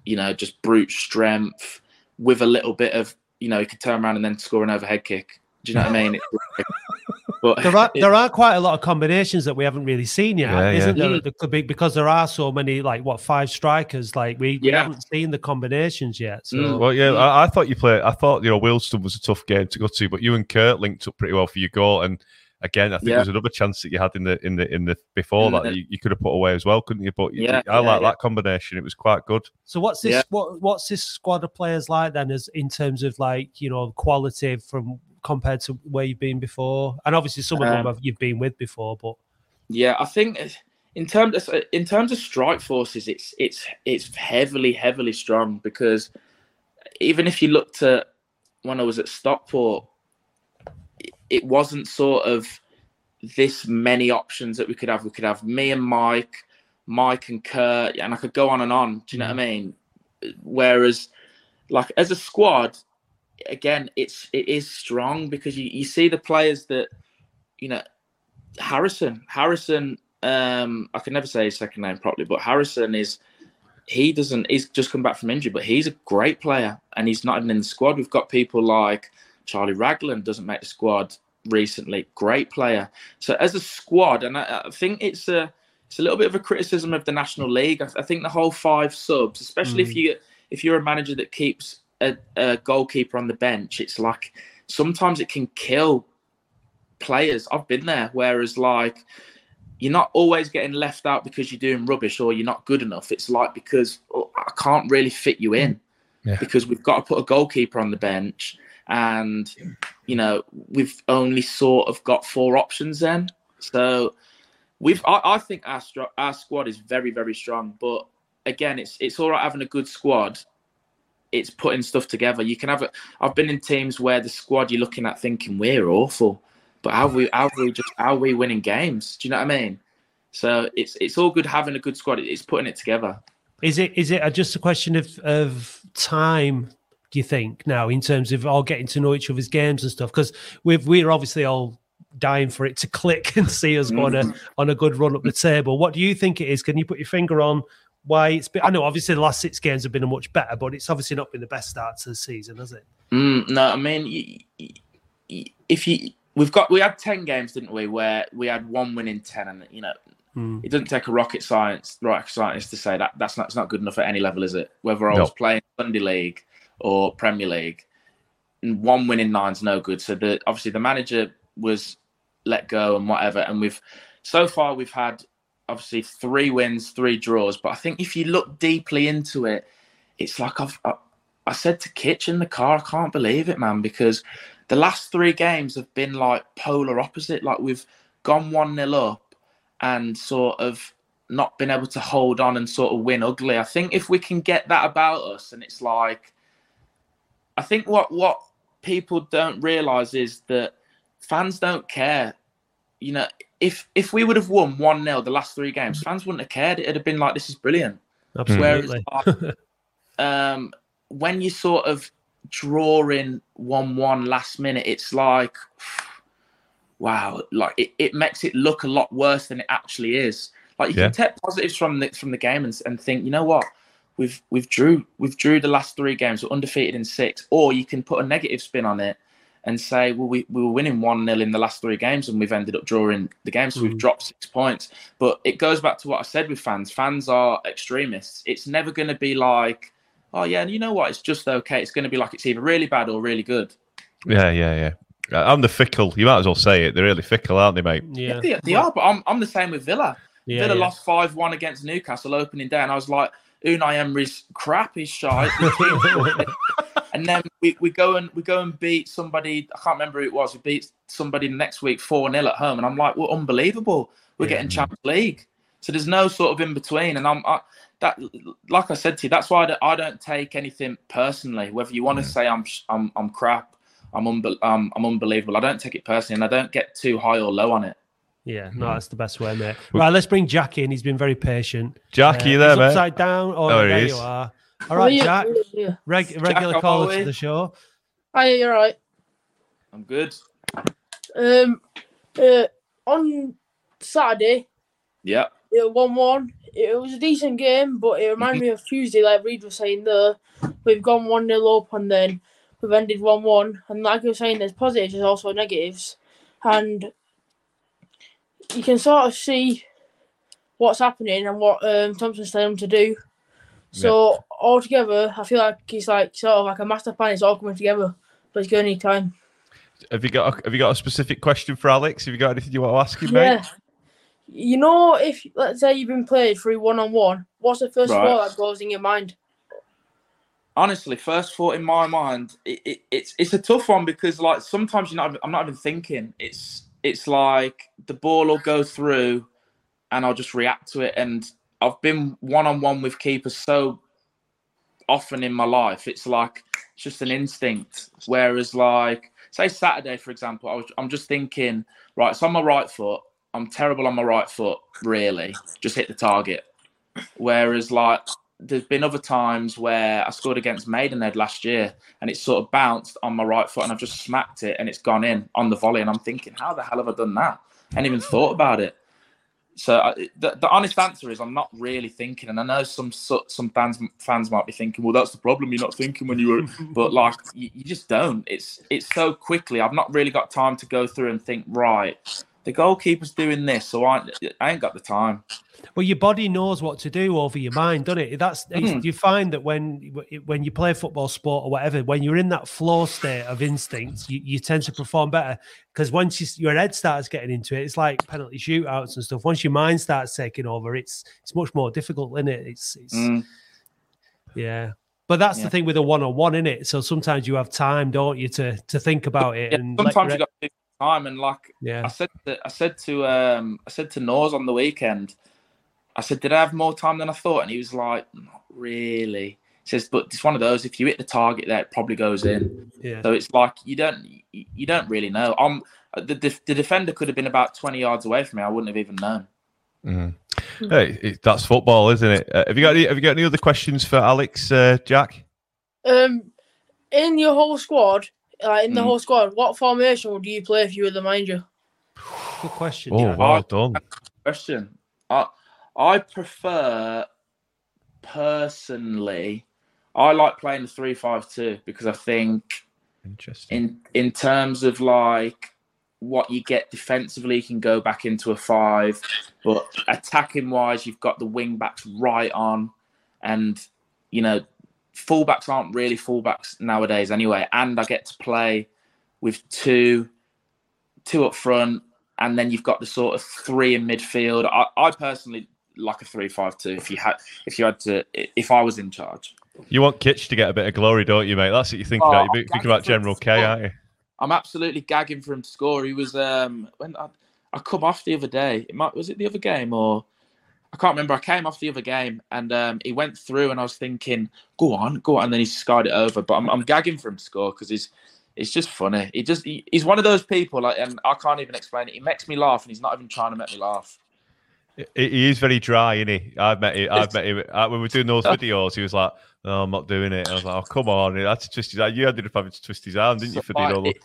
you know, just brute strength with a little bit of, you know, he could turn around and then score an overhead kick. Do you know what I mean? It's like- but There are there are quite a lot of combinations that we haven't really seen yet, Yeah, yeah. isn't there? Mm. the? Because there are so many, like what five strikers, like we, we haven't seen the combinations yet. So Mm. Well, yeah, Mm. I, I thought you played. I thought you know Wealdstone was a tough game to go to, but you and Kurt linked up pretty well for your goal. And again, I think Yeah. there was another chance that you had in the in the in the before In that you, you could have put away as well, couldn't you? But you- Yeah, I yeah, like yeah. that combination. It was quite good. So what's this? Yeah. What what's this squad of players like then? As in terms of like you know quality from compared to where you've been before, and obviously some of them Um, have, you've been with before, but Yeah, I think in terms of, in terms of strike forces, it's it's it's heavily heavily strong because even if you looked at when I was at Stockport, it- it wasn't sort of this many options that we could have. We could have me and Mike, Mike and Kurt, and I could go on and on. Do you know what I mean? Whereas, like as a squad, again, it's it is strong because you, you see the players that you know Harrison. Harrison, um, I can never say his second name properly, but Harrison is he doesn't he's just come back from injury, but he's a great player and he's not even in the squad. We've got people like Charlie Raglan doesn't make the squad recently, great player. So as a squad, and I, I think it's a it's a little bit of a criticism of the National League. I, I think the whole five subs, especially if you if you're a manager that keeps a, a goalkeeper on the bench, it's like sometimes it can kill players. I've been there. Whereas like you're not always getting left out because you're doing rubbish or you're not good enough. It's like because oh, I can't really fit you in Yeah. because we've got to put a goalkeeper on the bench and you know we've only sort of got four options then. So we've I, I think our our squad is very very strong, but again it's it's all right having a good squad. It's putting stuff together. You can have it. I've been in teams where the squad you're looking at thinking we're awful, but how we how we just how we winning games? Do you know what I mean? So it's it's all good having a good squad. It's putting it together. is it is it uh, just a question of of time? Do you think now in terms of all getting to know each other's games and stuff? Because we've we're obviously all dying for it to click and see us go on a mm. on a good run up the table. What do you think it is? Can you put your finger on why it's been? I know obviously the last six games have been a much better, but it's obviously not been the best start to the season, has it? Mm, no, I mean, y- y- y- if you we've got we had ten games, didn't we? Where we had one win in ten, and you know Hmm. it doesn't take a rocket science rocket scientist to say that that's not it's not good enough at any level, is it? Whether I No. was playing Sunday League or Premier League, and one win in nine's no good. So the obviously the manager was let go and whatever, and we've so far we've had obviously three wins, three draws. But I think if you look deeply into it, it's like I've I, I said to Kitch in the car, I can't believe it, man, because the last three games have been like polar opposite. Like we've gone one 0 up and sort of not been able to hold on and sort of win ugly. I think if we can get that about us, and it's like, I think what what people don't realize is that fans don't care. You know, if if we would have won one 0 the last three games, fans wouldn't have cared. It'd have been like, this is brilliant. Absolutely. Whereas, um, when you sort of draw in one one last minute, it's like, wow, like it, it makes it look a lot worse than it actually is. Like you Yeah. can take positives from the from the game and, and think, you know what, we've we've drew we've drew the last three games, we're undefeated in six, or you can put a negative spin on it and say, well, we, we were winning one 0 in the last three games and we've ended up drawing the game, so we've Mm. dropped six points. But it goes back to what I said with fans. Fans are extremists. It's never going to be like, oh yeah, and you know what, it's just okay. It's going to be like it's either really bad or really good. Yeah, yeah, yeah. Uh, I'm the fickle. You might as well say it. They're really fickle, aren't they, mate? yeah. they, they are, but I'm, I'm the same with Villa. Yeah, Villa yeah. lost 5 1 against Newcastle opening day, and I was like, Unai Emery's crap, he's shite. and then we, we go and we go and beat somebody, I can't remember who it was, we beat somebody next week 4 0 at home, and I'm like, well, unbelievable. We're Yeah. getting Champions League. So there's no sort of in between. And I'm I, that, like I said to you, that's why I don't, I don't take anything personally. Whether you want to say I'm I'm I'm crap, I'm unbe- um, I'm unbelievable. I don't take it personally, and I don't get too high or low on it. Yeah, no, that's the best way, mate. Right, let's bring Jack in. He's been very patient. Jack, Uh, you there, he's mate? upside down. Oh, he there is. you are. All right, yeah, Jack. Yeah. Reg- regular how caller to the show. Hi, you're right. I'm good. Um, uh, on Saturday, Yeah. it one one. It was a decent game, but it reminded me of Tuesday, like Reid was saying there. We've gone one 0 up and then we've ended one one. And like you were saying, there's positives, there's also negatives, and you can sort of see what's happening and what um, Thompson's telling him to do. So altogether, I feel like he's like sort of like a master plan. It's all coming together, but it's going to need time. Have you got a, Have you got a specific question for Alex? Have you got anything you want to ask him, Yeah. mate? You know, if let's say you've been played through one on one, what's the first Right. thought that goes in your mind? honestly, first thought in my mind, it, it, it's it's a tough one because like sometimes you're not, I'm not even thinking. It's it's like the ball will go through, and I'll just react to it. And I've been one on one with keepers so often in my life. It's like it's just an instinct. Whereas like say Saturday, for example, I was I'm just thinking right. So on my right foot, I'm terrible on my right foot. Really, just hit the target. Whereas like there's been other times where I scored against Maidenhead last year and it sort of bounced on my right foot and I've just smacked it and it's gone in on the volley and I'm thinking, how the hell have I done that? I hadn't even thought about it. So I, the, the honest answer is I'm not really thinking, and I know some some fans fans might be thinking, well, that's the problem. You're not thinking when you were, but like you, you just don't. It's it's so quickly. I've not really got time to go through and think. Right, the goalkeeper's doing this, so I I ain't got the time. Well, your body knows what to do over your mind, doesn't it? That's Mhm. you find that when when you play football, sport, or whatever, when you're in that flow state of instincts, you, you tend to perform better because once you, your head starts getting into it, it's like penalty shootouts and stuff. Once your mind starts taking over, it's it's much more difficult, isn't it? It's it's Mm. yeah. But that's the thing with a one-on-one, in it. So sometimes you have time, don't you, to to think about it Yeah, and sometimes you got time, and like yeah. I said, to, I said to um, I said to Nors on the weekend. I said, "Did I have more time than I thought?" And he was like, "Not really." He says, "But it's one of those. If you hit the target, there it probably goes in." Yeah. So it's like you don't you, you don't really know. I'm the the defender could have been about twenty yards away from me. I wouldn't have even known. Mhm. Hey, it, that's football, isn't it? Uh, have you got any, Have you got any other questions for Alex, uh, Jack? Um, in your whole squad, uh, in the Mm. whole squad, what formation would you play if you were the manager? Good question. Oh, Jack. well done. Question. I I prefer personally. I like playing the three five two because I think Interesting. in in terms of like what you get defensively you can go back into a five but attacking wise you've got the wing backs right on and you know fullbacks aren't really fullbacks nowadays anyway and i get to play with two two up front and then you've got the sort of three in midfield i, I personally like a three five two if you had if you had to if i was in charge You want Kitch to get a bit of glory, don't you, mate? That's what you think Oh, about. I'm You think gagging about General K, aren't you? I'm absolutely gagging for him to score. He was um when I, I come off the other day. It might was it the other game or I can't remember. I came off the other game and um, he went through and I was thinking, go on, go on, and then he skied it over. But I'm, I'm gagging for him to score because he's It's just funny. He just he, he's one of those people, like, and I can't even explain it. He makes me laugh, and he's not even trying to make me laugh. He, is very dry, isn't he? I've met him. I've met him uh, when we were doing those videos. He was like, "No, I'm not doing it." I was like, "Oh, come on!" He had to twist his arm. You ended up having to twist his arm, didn't you? For the Like,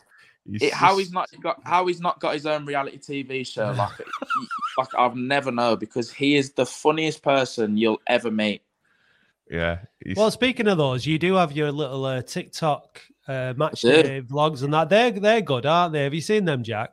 doing it- He's how he's not got how he's not got his own reality TV show, like, like I've never know because he is the funniest person you'll ever meet. Yeah. He's, Well, speaking of those, you do have your little uh, TikTok uh, match day vlogs and that. They're they're good, aren't they? Have you seen them, Jack?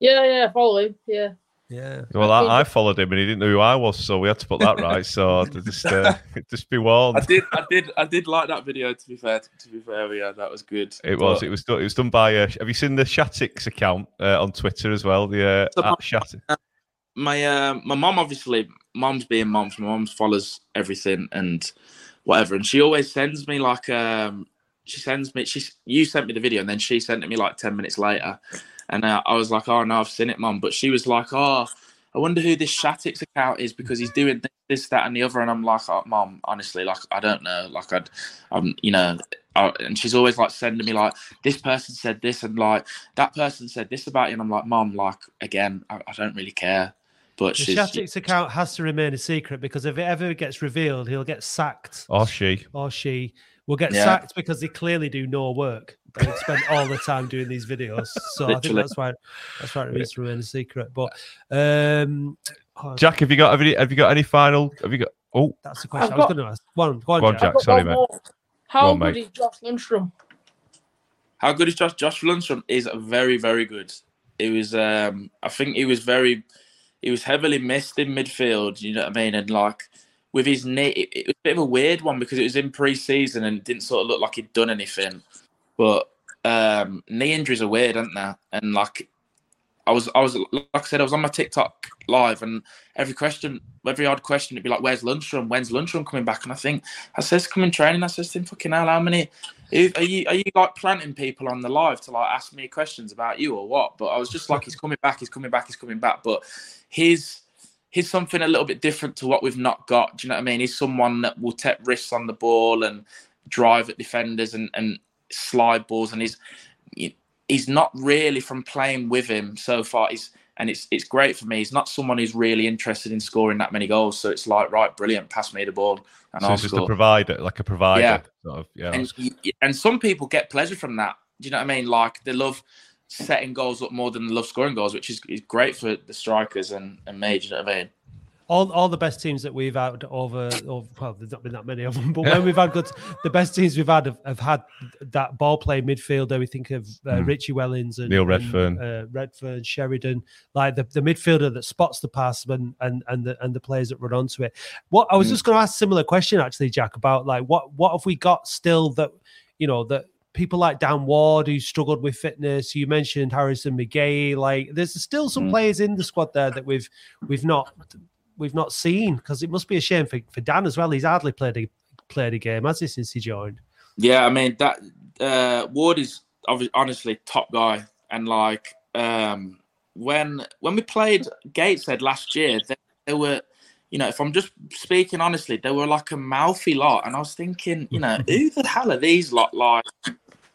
Yeah, yeah, follow him. Yeah. Yeah. well, I, I followed him and he didn't know who I was, so we had to put that right. So just uh, just be warned. I did, I did, I did like that video. To be fair, to be fair, yeah, that was good. It was. But- It was done. It was done by. Uh, have you seen the Shatix account uh, on Twitter as well? The So uh, at Shat- my uh, my mom obviously mom's being mom so my mom follows everything and whatever and she always sends me like um she sends me she you sent me the video and then she sent it me like 10 minutes later and uh, i was like oh no i've seen it mom but she was like oh i wonder who this shatix account is because he's doing this, this that and the other. And i'm like oh, mom honestly like i don't know. Like i'd i'm you know I, and she's always like sending me like this person said this and like that person said this about you. And i'm like mom like again i, I don't really care. But The she's Shatix account has to remain a secret because if it ever gets revealed, he'll get sacked. Or she. or she will get Yeah. sacked because they clearly do no work. They spend all the time doing these videos. So I think that's why that's why it needs to remain a secret. But um oh, Jack, have you got have you, have you got any final? Have you got? Oh, that's the question I've I was got- going to ask. One, on, go on, Go on, Jack. Jack. Sorry, mate. How on, good mate. is Josh Lundstrom? How good is Josh? Josh Lundstrom is very, very good. It was, um, I think he was very, he was heavily missed in midfield. You know what I mean? And like with his knee, it, it was a bit of a weird one because it was in pre-season and didn't sort of look like he'd done anything. But um, knee injuries are weird, aren't they? And like, I was, I was, like I said, I was on my TikTok live, and every question, every odd question, it'd be like, "Where's Lundstrom? When's Lundstrom coming back?" And I think I says, "Come in training." I says him, "Fucking hell, how many?" Are you are you like planting people on the live to like ask me questions about you or what? But I was just like, he's coming back, he's coming back, he's coming back. But he's he's something a little bit different to what we've not got. Do you know what I mean? He's someone that will take risks on the ball and drive at defenders and and slide balls, and he's he's not really from playing with him so far. He's and it's it's great for me. He's not someone who's really interested in scoring that many goals. So it's like, right, brilliant, pass me the ball and so I'll just a provider, like a provider. Yeah. Sort of, yeah. and and some people get pleasure from that. Do you know what I mean? Like they love setting goals up more than they love scoring goals, which is, is great for the strikers and, and me. Do you know what I mean? all, all the best teams that we've had over, over well, there's not been that many of them, but when we've had good, the best teams we've had have, have had that ball play midfielder. We think of uh, Mm. Richie Wellens and Neil and, Redfearn. uh, Redfearn, Sheridan, like the, the midfielder that spots the pass and and and the and the players that run onto it. What I was Mm. just going to ask a similar question actually, Jack, about like what what have we got still that you know that people like Dan Ward who struggled with fitness. You mentioned Harrison McGahey. Like there's still some Mm. players in the squad there that we've we've not we've not seen because it must be a shame for, for Dan as well. He's hardly played a played a game has he since he joined. Yeah, I mean that uh, Ward is honestly top guy, and like um, when when we played Gateshead last year, they, they were. You know, if I'm just speaking honestly, they were like a mouthy lot, and I was thinking, you know, who the hell are these lot like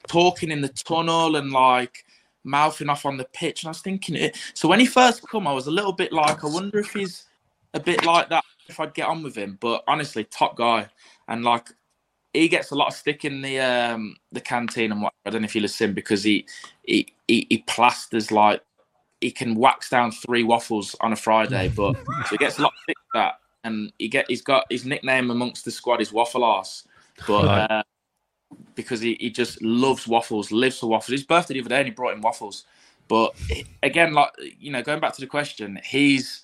talking in the tunnel and like mouthing off on the pitch? And I was thinking, it. so when he first come, I was a little bit like, I wonder if he's a bit like that, if I'd get on with him. But honestly, top guy, and like he gets a lot of stick in the um the canteen and what I don't know if you listen because he he he, he plasters like he can wax down three waffles on a Friday, but so he gets a lot of stick for that. And he get he's got his nickname amongst the squad is Waffle Arse. But uh, because he, he just loves waffles, lives for waffles. His birthday the other day and he brought in waffles. But again, like you know, going back to the question, he's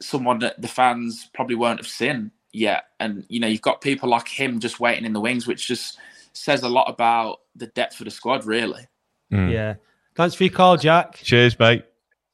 someone that the fans probably won't have seen yet. And you know, you've got people like him just waiting in the wings, which just says a lot about the depth of the squad, really. Mm. Yeah. Thanks for your call, Jack. Cheers, mate.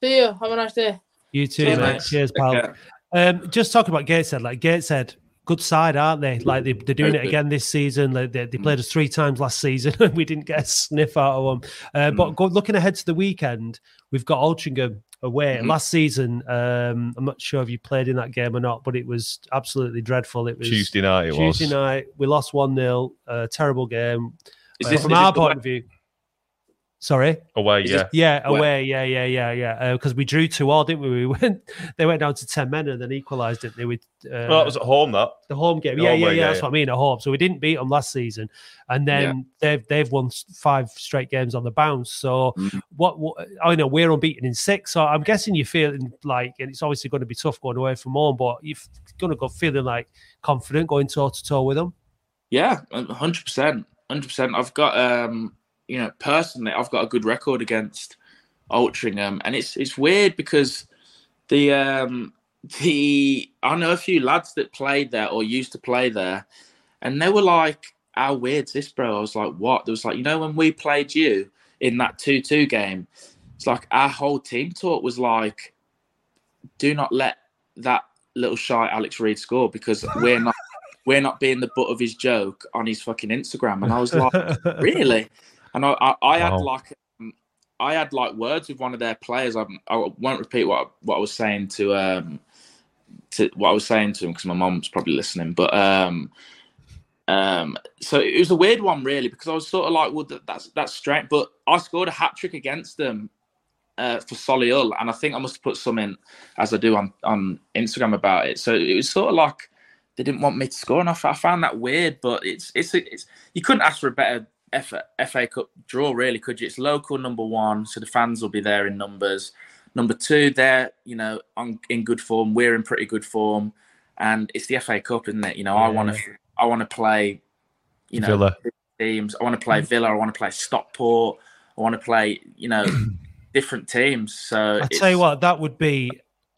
See you. Have a nice day. You too, Cheers, mate. mate. Cheers, pal. Yeah. Um, just talking about Gateshead, like Gateshead, good side, aren't they? Like they, they're doing it again this season. Like they, they played us three times last season, and we didn't get a sniff out of them. Uh, But go, looking ahead to the weekend, we've got Altrincham away. Mhm. Last season, um, I'm not sure if you played in that game or not, but it was absolutely dreadful. It was Tuesday night it Tuesday was. night. We lost one 0 uh, Terrible game Is Uh, this, from is our the point of view. Sorry. Away, yeah. this- Yeah, Away. away. Yeah, yeah, yeah, yeah. Because we drew two all, didn't we? We went. They went down to ten men and then equalised, didn't they? With uh, well, it was at home that. the home game. the Yeah, home yeah, way, yeah. yeah, That's yeah. what I mean at home. So we didn't beat them last season, and then they've they've won five straight games on the bounce. So Mhm. what, what? I know we're unbeaten in six. So I'm guessing you're feeling like, and it's obviously going to be tough going away from home, but you're going to go feeling like confident going toe to toe with them. Yeah, hundred percent, hundred percent. I've got, um, you know, personally, I've got a good record against Altrincham, and it's it's weird because the um, the I know a few lads that played there or used to play there, and they were like, "How weird's this, bro?" I was like, "What?" There was like, you know, when we played you in that two-two game, it's like our whole team talk was like, "Do not let that little shy Alex Reid score because we're not." we're not being the butt of his joke on his fucking Instagram. And I was like, really? And I, I, I had Wow. like, um, I had like words with one of their players. I, I won't repeat what what I was saying to um to what I was saying to him because my mom's probably listening. But um um so it was a weird one really because I was sort of like, well, that, that's that's strange. But I scored a hat trick against them. Uh, for Solihull, and I think I must put some in as I do on, on Instagram about it. So it was sort of like they didn't want me to score, and I, I found that weird. But it's it's it's you couldn't ask for a better FA, FA Cup draw, really, could you? It's local number one, so the fans will be there in numbers. Number two, they're you know on in good form. We're in pretty good form, and it's the FA Cup, isn't it? You know, I want to I want to play, you know, Villa. teams. I want to play Villa. I want to play Stockport. I want to play, you know, different teams. So I tell you what, that would be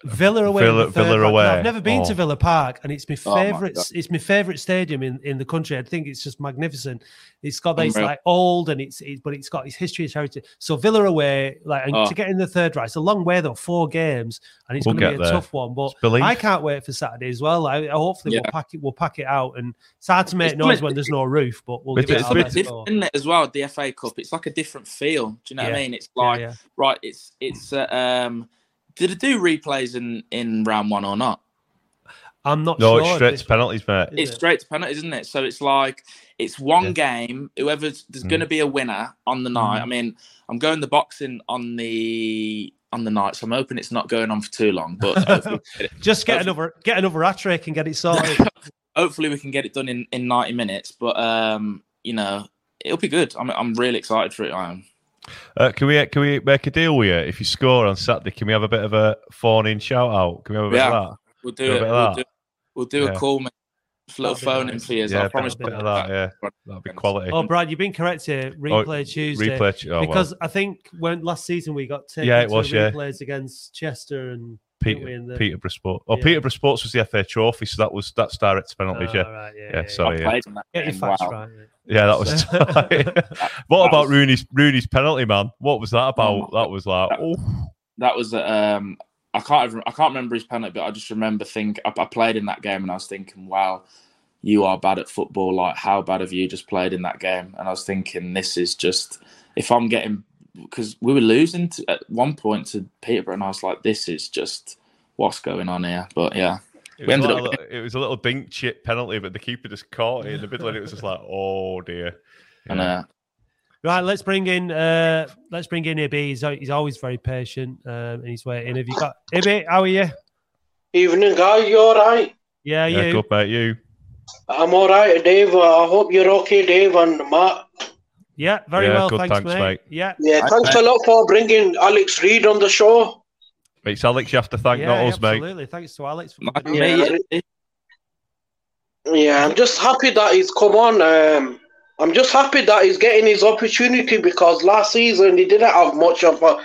Villa away. Villa- Villa away. I've never been to Oh. Villa Park, and it's my Oh my favorite. It's my favorite stadium in, in the country. I think it's just magnificent. It's got it's Unreal. like old, and it's it, but it's got its history, its heritage. So Villa away, like and Oh. to get in the third round, it's a long way though, four games, and it's We'll going to be a there. tough one. But I can't wait for Saturday as well. I, I hopefully we'll pack it. We'll pack it out, and it's hard to make It's noise like- when there's no roof, but we'll It's- give it it's our a bit best different, isn't it, as well? The FA Cup, it's like a different feel. Do you know what I mean? It's Yeah, like yeah. right. It's it's uh, um. Did it do replays in in round one or not? I'm not No, sure. it's straight to penalties, mate. It's it? straight to penalties, isn't it? So it's like it's one Yeah. game. Whoever's there's Mm. going to be a winner on the night. Mm. I mean, I'm going the boxing on the on the night, so I'm hoping it's not going on for too long. But Just get Hopefully- another get another hat trick and get it sorted. hopefully we can get it done in in 90 minutes. But um, you know, it'll be good. I'm I'm really excited for it. I am. Uh, can we can we make a deal with you? If you score on Saturday, can we have a bit of a phone in shout out? Can we have a bit Yeah. of We'll Do do a it. bit of We'll do, we'll do Yeah. a call, mate. Little That'd phone in for you. that? Yeah, I a promise. bit, bit of to that. Yeah, that'd be quality. oh, Brad, you've been correct here. Replay Tuesday. Replay. Oh, well. because I think when last season we got taken Yeah, it to was, yeah. replays against Chester and didn't we, Peter, in the- Peterborough Sports. Oh, Yeah. Peterborough Sports was the FA Trophy, so that was that's direct to penalties. Oh, yeah. right, yeah, Yeah, yeah, sorry. Yeah. that Get your game. facts Wow. right. Yeah, that was. what That about was- Rooney's Rooney's penalty, man? What was that about? Oh, that was like, that- oh, That was um. I can't. Even, I can't remember his penalty, but I just remember think I, I played in that game and I was thinking, wow, you are bad at football. Like, how bad have you just played in that game? And I was thinking, this is just if I'm getting because we were losing to, at one point to Peterborough, and I was like, this is just what's going on here. But yeah, it We was, ended up- a little, it was a little dink chip penalty, but the keeper just caught it in the middle, and it was just like, oh dear. and uh, Right, let's bring in. Uh, let's bring in Ibby. He's, he's always very patient, um, and he's waiting. Have you got Ibby? How are you? Evening, guy. You all right? Yeah, yeah, you. good mate. You. I'm all right, Dave. Uh, I hope you're okay, Dave and Matt. Yeah, very Yeah, well. good, Thanks, thanks, mate. mate. Yeah, Yeah, thanks I- a lot for bringing Alex Reid on the show. It's Alex. You have to thank, yeah, not us, mate. absolutely. Thanks to Alex for like Yeah. Yeah, I'm just happy that he's come on. Um, I'm just happy that he's getting his opportunity because last season he didn't have much of a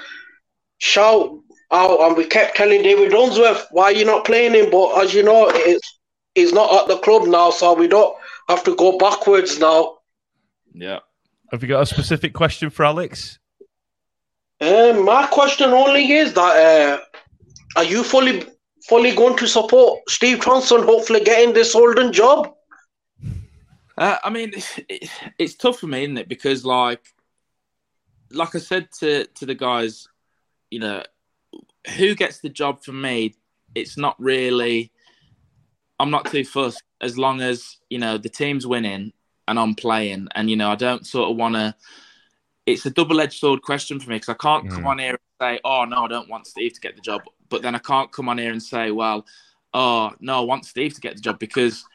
shout out, and we kept telling David Unsworth, "Why you're not playing him?" But as you know, it's, he's not at the club now, so we don't have to go backwards now. yeah. Have you got a specific question for Alex? Um, my question only is that uh, are you fully fully going to support Steve Johnson hopefully getting this Oldham job? Uh, I mean, it, it's tough for me, isn't it? Because like, like I said to to the guys, you know, who gets the job for me? It's not really. I'm not too fussed as long as you know the team's winning and I'm playing, and you know I don't sort of want to. it's a double-edged sword question for me because I can't come Mm. on here and say, "Oh no, I don't want Steve to get the job," but then I can't come on here and say, "Well, oh no, I want Steve to get the job," because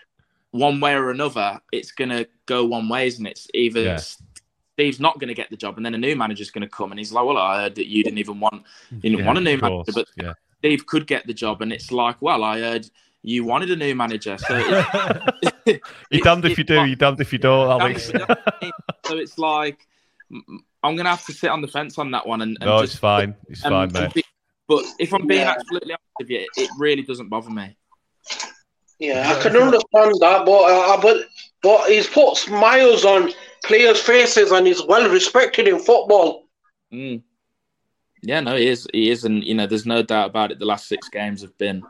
one way or another, it's gonna go one way, isn't it? It's either Yeah. Steve's not going to get the job, and then a new manager's going to come, and he's like, "Well, I heard that you didn't even want, you didn't Yeah, want a new manager, but yeah. Steve could get the job," and it's like, "Well, I heard you wanted a new manager, so." It, You're damned if you do, you're damned if you don't, Alex. so it's like I'm gonna have to sit on the fence on that one and, and no, just it's fine. It's and- fine, mate. be- but if I'm being Yeah. absolutely honest with you, it really doesn't bother me. Yeah, I can understand that, but uh, but but he's put smiles on players' faces and he's well respected in football. Mm. Yeah, no, he is. He is, and you know, there's no doubt about it. The last six games have been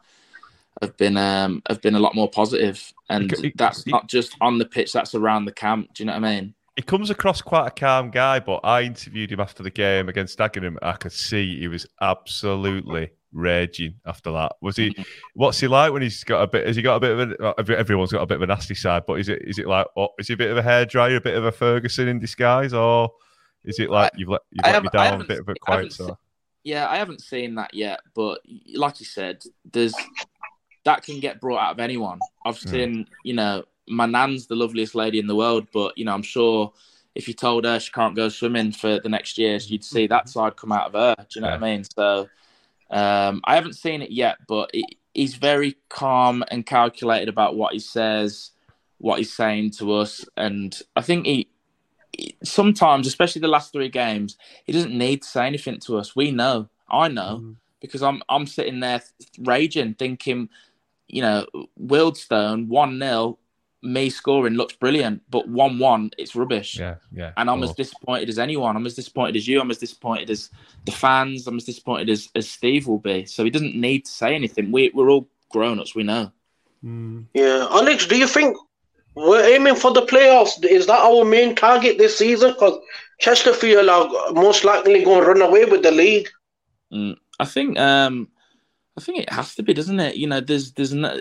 have been um have been a lot more positive, and It- it- that's it- not just on the pitch. That's around the camp. Do you know what I mean? He comes across quite a calm guy, but I interviewed him after the game against Dagenham. I could see he was absolutely raging after that. Was he? Mm-hmm. What's he like when he's got a bit? Has he got a bit of a? Everyone's got a bit of a nasty side, but is it? Is it like? What, is he a bit of a hairdryer, a bit of a Ferguson in disguise, or is it like you've let you've I let me down a bit of a quiet side? Yeah, I haven't seen that yet, but like you said, there's that can get brought out of anyone. I've Mm. seen, you know, my nan's the loveliest lady in the world, but you know, I'm sure if you told her she can't go swimming for the next year, you'd see that side come out of her. Do you know what I mean? So um, I haven't seen it yet, but it, he's very calm and calculated about what he says, what he's saying to us, and I think he sometimes, especially the last three games, he doesn't need to say anything to us. We know, I know, Mm. because I'm I'm sitting there raging, thinking, you know, Wealdstone one 0 me scoring looks brilliant, but one one, it's rubbish. Yeah, yeah. And I'm of as disappointed as anyone. I'm as disappointed as you. I'm as disappointed as the fans. I'm as disappointed as, as Steve will be. So he doesn't need to say anything. We, we're all grown ups. We know. Mm. Yeah, Alex, do you think we're aiming for the playoffs? Is that our main target this season? Because Chesterfield are most likely going to run away with the league. Mm, I think um, I think it has to be, doesn't it? You know, there's there's no,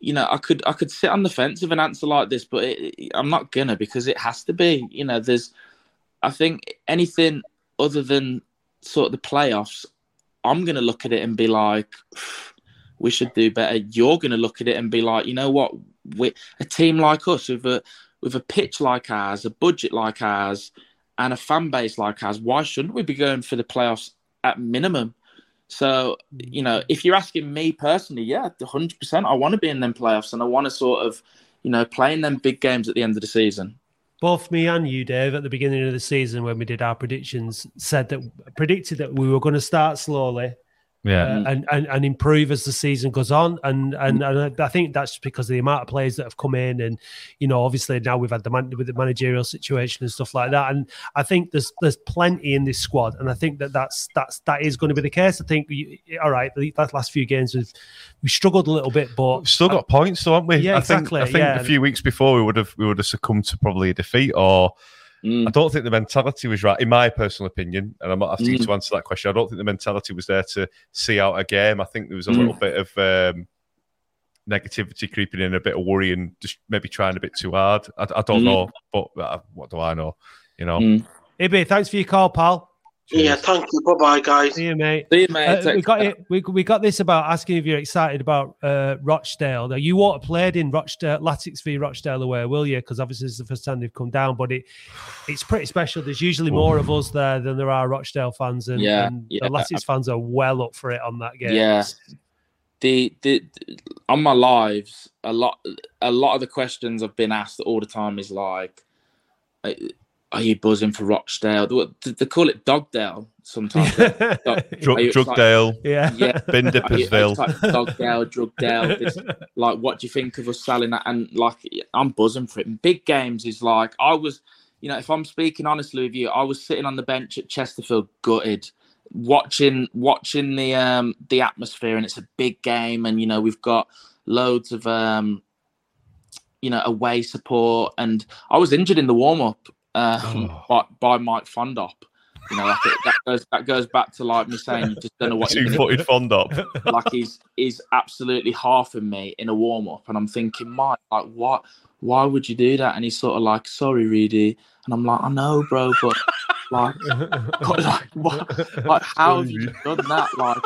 you know, I could I could sit on the fence with an answer like this, but it, I'm not gonna because it has to be. You know, there's I think anything other than sort of the playoffs, I'm gonna look at it and be like, we should do better. You're gonna look at it and be like, you know what, we a team like us with a with a pitch like ours, a budget like ours, and a fan base like ours, why shouldn't we be going for the playoffs at minimum? So, you know, mm. if you're asking me personally, yeah, 100%, I want to be in them playoffs and I want to sort of, you know, play in them big games at the end of the season. Both me and you, Dave, at the beginning of the season when we did our predictions, said that predicted that we were going to start slowly Yeah. uh, and, and and improve as the season goes on. And and, and I think that's because of the amount of players that have come in, and you know, obviously now we've had the man with the managerial situation and stuff like that. And I think there's there's plenty in this squad, and I think that that's that's that is going to be the case. I think all right, the last few games we've we struggled a little bit, but We've still got points, though, haven't we? Yeah, I think, exactly, I think yeah. a few weeks before we would have we would have succumbed to probably a defeat, or Mm. I don't think the mentality was right, in my personal opinion. And I'm not asking you Mm. to answer that question. I don't think the mentality was there to see out a game. I think there was a Mm. little bit of um, negativity creeping in, a bit of worry, and just maybe trying a bit too hard. I, I don't Mm. know, but uh, what do I know? You know, Mm. Ibi, thanks for your call, pal. Yeah, thank you. Bye bye, guys. See you, mate. See you, mate. Uh, we got it. We, we got this about asking if you're excited about uh, Rochdale. Now, you won't have played in Rochdale, Latics v Rochdale away, will you? Because obviously it's the first time they've come down, but it it's pretty special. There's usually more of us there than there are Rochdale fans, and, Yeah, and yeah. the Latics fans are well up for it on that game. Yeah. The, the on my lives, a lot a lot of the questions I've been asked all the time is like, "Are you buzzing for Rochdale?" They, they call it Dogdale sometimes. Drug, Are you excited? Drugdale, yeah. Yeah. Bin Are you- are Dippersville. excited Dogdale, Drugdale. This, like, what do you think of us selling that? And like, I'm buzzing for it. And big games is like, I was, you know, if I'm speaking honestly with you, I was sitting on the bench at Chesterfield, gutted, watching watching the um the atmosphere, and it's a big game, and you know, we've got loads of um, you know, away support, and I was injured in the warm up um, Oh. by, by Mike Fondop. You know, like it, that goes that goes back to like me saying you just don't know what you're Two footed Fondop. like he's he's absolutely half in me in a warm up, and I'm thinking, Mike, like what? Why would you do that? And he's sort of like, sorry, Reedy, and I'm like, I know, bro, but Like, but like, what, like how have you done that? Like,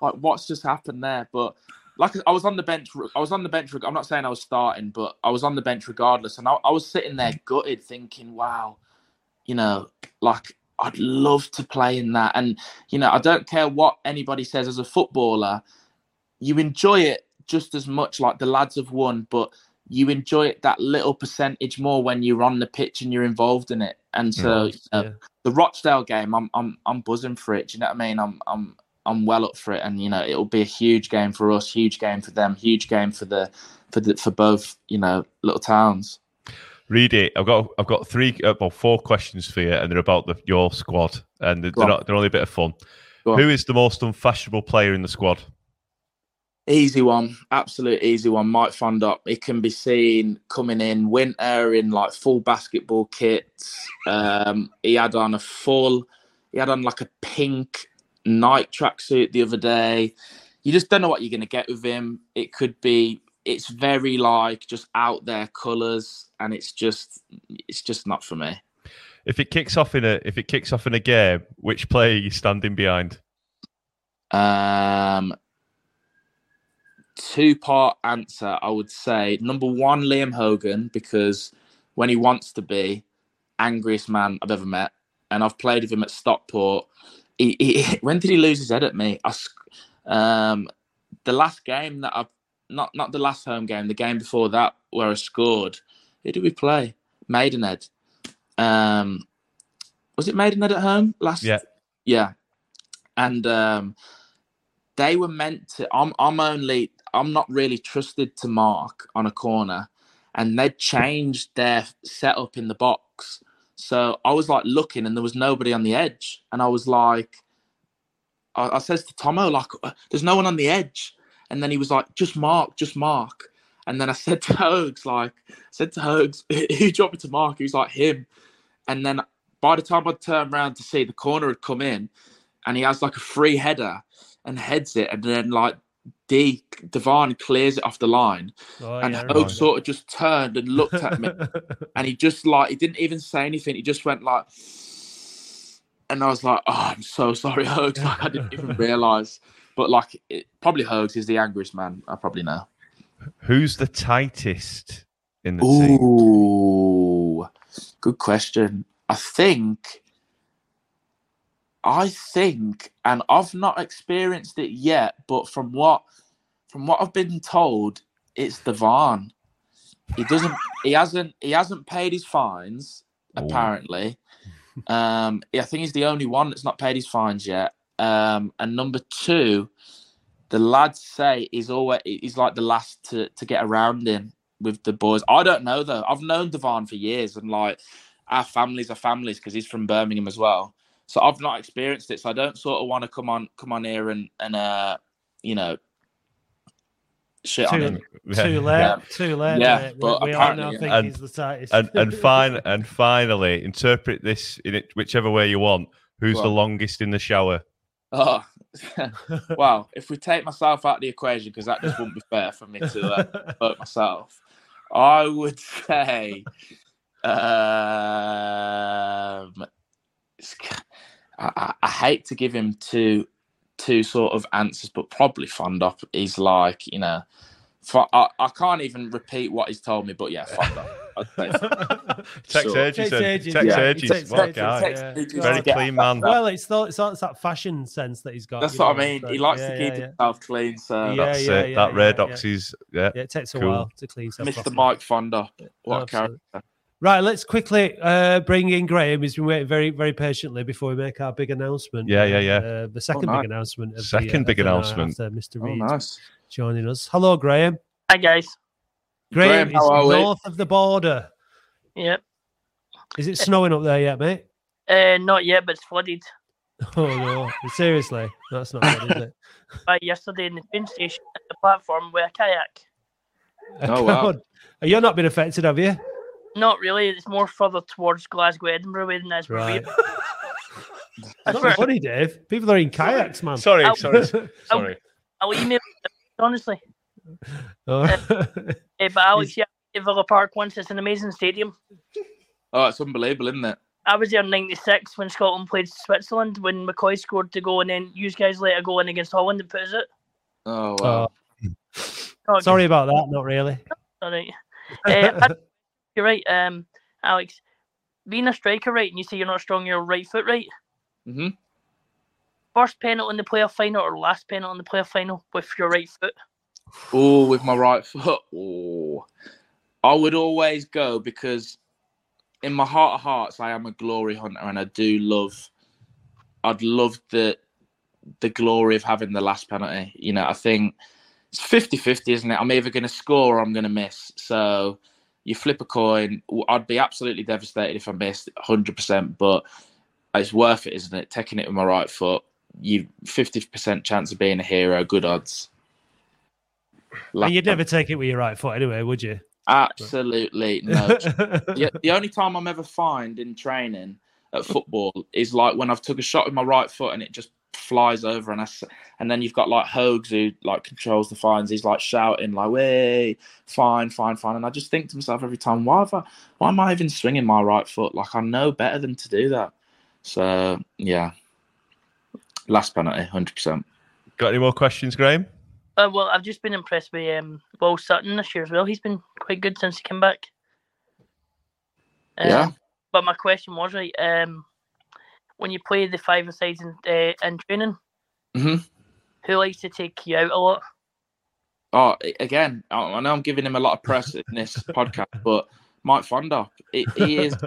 like what's just happened there? But like, I was on the bench. I was on the bench. I'm not saying I was starting, but I was on the bench regardless. And I, I was sitting there gutted, thinking, "Wow, you know, like I'd love to play in that." And you know, I don't care what anybody says as a footballer. You enjoy it just as much. Like the lads have won, but you enjoy it that little percentage more when you're on the pitch and you're involved in it. And so, mm. you know, yeah. the Rochdale game, I'm I'm I'm buzzing for it. Do you know what I mean? I'm I'm I'm well up for it, and you know it'll be a huge game for us, huge game for them, huge game for the for the for both you know little towns. Read it. I've got I've got three uh, well four questions for you, and they're about the, your squad, and they're, they're not they're only a bit of fun. On. Who is the most unfashionable player in the squad? Easy one, absolute easy one. Mike Fondop. He can be seen coming in winter in like full basketball kits. Um, he had on a full, he had on like a pink night tracksuit the other day. You just don't know what you're going to get with him. It could be, it's very like just out there colours, and it's just, it's just not for me. If it kicks off in a if it kicks off in a game, which player are you standing behind? Um, two part answer. I would say number one, Liam Hogan, because when he wants to be, angriest man I've ever met, and I've played with him at Stockport. He, he, when did he lose his head at me? I, um, the last game that I've not not the last home game, the game before that where I scored. Who did we play? Maidenhead. Um, was it Maidenhead at home last? Yeah. yeah. And um, they were meant to. I'm I'm only I'm not really trusted to mark on a corner, and they changed their setup in the box. So I was like looking, and there was nobody on the edge, and I was like, I, I says to Tomo like, "Uh, "There's no one on the edge," and then he was like, "Just mark, just mark." And then I said to Hogs, like, I said to Hogs, who dropped me to mark? He was like, him. And then by the time I turned around to see the corner had come in, and he has like a free header and heads it, and then like D Devon clears it off the line, Oh, and yeah, I Hogue remember. sort of just turned and looked at me, and he just like he didn't even say anything. He just went like, and I was like, "Oh, I'm so sorry, Hogs." Like I didn't even realize, but like it, probably Hogs is the angriest man I probably know. Who's the tightest in the team? Ooh, good question. I think, I think, and I've not experienced it yet, but from what, from what I've been told, it's Devan. He doesn't. he hasn't. He hasn't paid his fines. Ooh. Apparently, um, I think he's the only one that's not paid his fines yet. Um, and number two, the lads say he's always he's like the last to, to get around in with the boys. I don't know though. I've known Devon for years, and like our families are families because he's from Birmingham as well. So I've not experienced it. So I don't sort of want to come on come on here and and uh you know shit on Too- him. Too late. Yeah. Too late. Yeah, mate. We- but we all now apparently- think and- he's the tightest. And and fine and finally, interpret this in it whichever way you want. Who's Go the longest in the shower? Oh, wow. If we take myself out of the equation, because that just wouldn't be fair for me to uh, hurt myself, I would say, um, it's- I, I, I hate to give him two two sort of answers, but probably Fondop. is like, you know, Fo- I, I can't even repeat what he's told me, but yeah, Fondop. I'd say Fondop. Text Sure. Edges. Takes then. ages, Text. Edges. What a guy. takes Yeah. ages. Very clean man. Well, it's the, it's, it's that fashion sense that he's got. That's you what I mean. so- He likes yeah, to keep yeah, yeah. himself clean, so Yeah, That's yeah, it. yeah, that yeah, Redox yeah. is yeah. Yeah, it takes a Cool. while to clean stuff. Mr. properly. Mike Fondop. What a Absolutely. character. Right, let's quickly uh, bring in Graham. He's been waiting very, very patiently before we make our big announcement. Yeah, yeah, yeah. Uh, the second nice. big announcement. Of the, Second uh, big of announcement. After Mr. Oh, nice. joining us. Hello, Graham. Hi guys. Graham, Graham, how are we? north of the border. Yep. Is it snowing up there yet, mate? Uh, not yet, but it's flooded. Oh no! Seriously, that's not good, is it? By yesterday in the train station at the platform with a kayak. Oh, wow. God. You're not been affected, have you? Not really. It's more further towards Glasgow, Edinburgh way than it is for Right. me. That's not funny, Dave. People are in kayaks, man. Sorry, Ow. sorry, sorry. I'll email you, honestly. Oh. Eh, but Alex, yeah, Villa Park once. It's an amazing stadium. Oh, it's unbelievable, isn't it? I was there in '96 when Scotland played Switzerland when McCoist scored to go, and then you guys let it go in against Holland and put it. Oh wow. Oh, Sorry about that. Not really. Sorry. Uh, you're right, um, Alex. Being a striker, right, and you say you're not strong, your right foot, right? Mm-hmm. First penalty in the playoff final or last penalty in the playoff final with your right foot? Oh, with my right foot. Oh, I would always go because in my heart of hearts, I am a glory hunter, and I do love. I'd love the the glory of having the last penalty. You know, I think it's 50-50, isn't it? I'm either going to score or I'm going to miss. So you flip a coin. I'd be absolutely devastated if I missed 100%, but it's worth it, isn't it? Taking it with my right foot, you 50% chance of being a hero, good odds. And you'd never take it with your right foot anyway, would you? Absolutely no. the, the only time I'm ever fined in training at football is like when I've took a shot with my right foot and it just flies over and I, s- and then you've got like Hogs who like controls the fines. He's like shouting like "Way, fine, fine, fine," and I just think to myself every time, why have I, why am I even swinging my right foot? Like I know better than to do that. So yeah, last penalty, hundred percent. Got any more questions, Graham? Uh, well, I've just been impressed with um, Will Sutton this year as well. He's been quite good since he came back. Um, Yeah. But my question was right. Um, when you play the five sides in uh, in training, hmm who likes to take you out a lot? Oh, again, I know I'm giving him a lot of press in this podcast, but Mike Fondop, he, he is.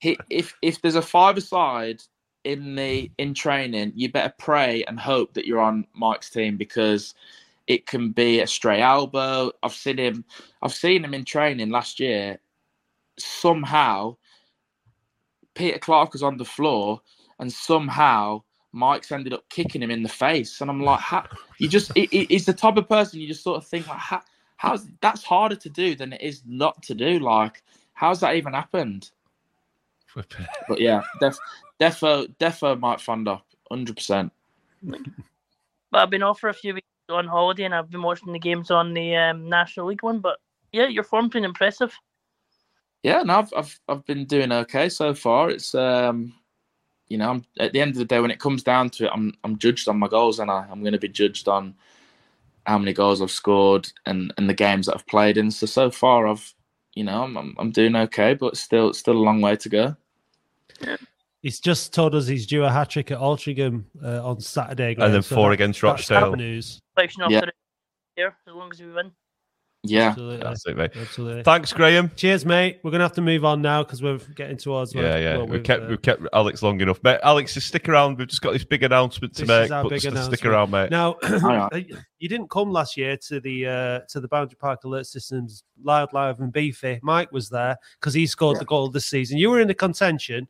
He, if if there's a five side in the in training, you better pray and hope that you're on Mike's team because it can be a stray elbow. I've seen him. I've seen him in training last year. Somehow, Peter Clarke was on the floor, and somehow Mike's ended up kicking him in the face. And I'm like, how, you just it, it- it's the type of person you just sort of think like, how, how's that's harder to do than it is not to do. Like, how's that even happened? But yeah, def, defo defo Mike Fondop, hundred percent. But I've been off for a few weeks on holiday, and I've been watching the games on the um, National League one. But yeah, your form's been impressive. Yeah, no, I've, I've I've been doing okay so far. It's um, you know, I'm, at the end of the day, when it comes down to it, I'm I'm judged on my goals, and I I'm going to be judged on how many goals I've scored and and the games that I've played in. So so far, I've you know, I'm I'm, I'm doing okay, but still still a long way to go. He's just told us he's due a hat trick at Altrincham uh, on Saturday. And then so four that- against Rochdale. News. Reflection of Yeah. the year, as long as we win. Yeah, Absolutely. That's. Absolutely. Thanks, Graham. Cheers, mate. We're gonna have to move on now because we're getting towards. Yeah, yeah. well, we we've, kept uh, we kept Alex long enough, mate. Alex, just stick around. We've just got this big announcement to This make. is our but big announcement. stick around, mate. Now, you didn't come last year to the uh, to the Boundary Park Alert Systems Loud, Live, and Beefy. Mike was there because he scored Yeah. the goal this season. You were in the contention.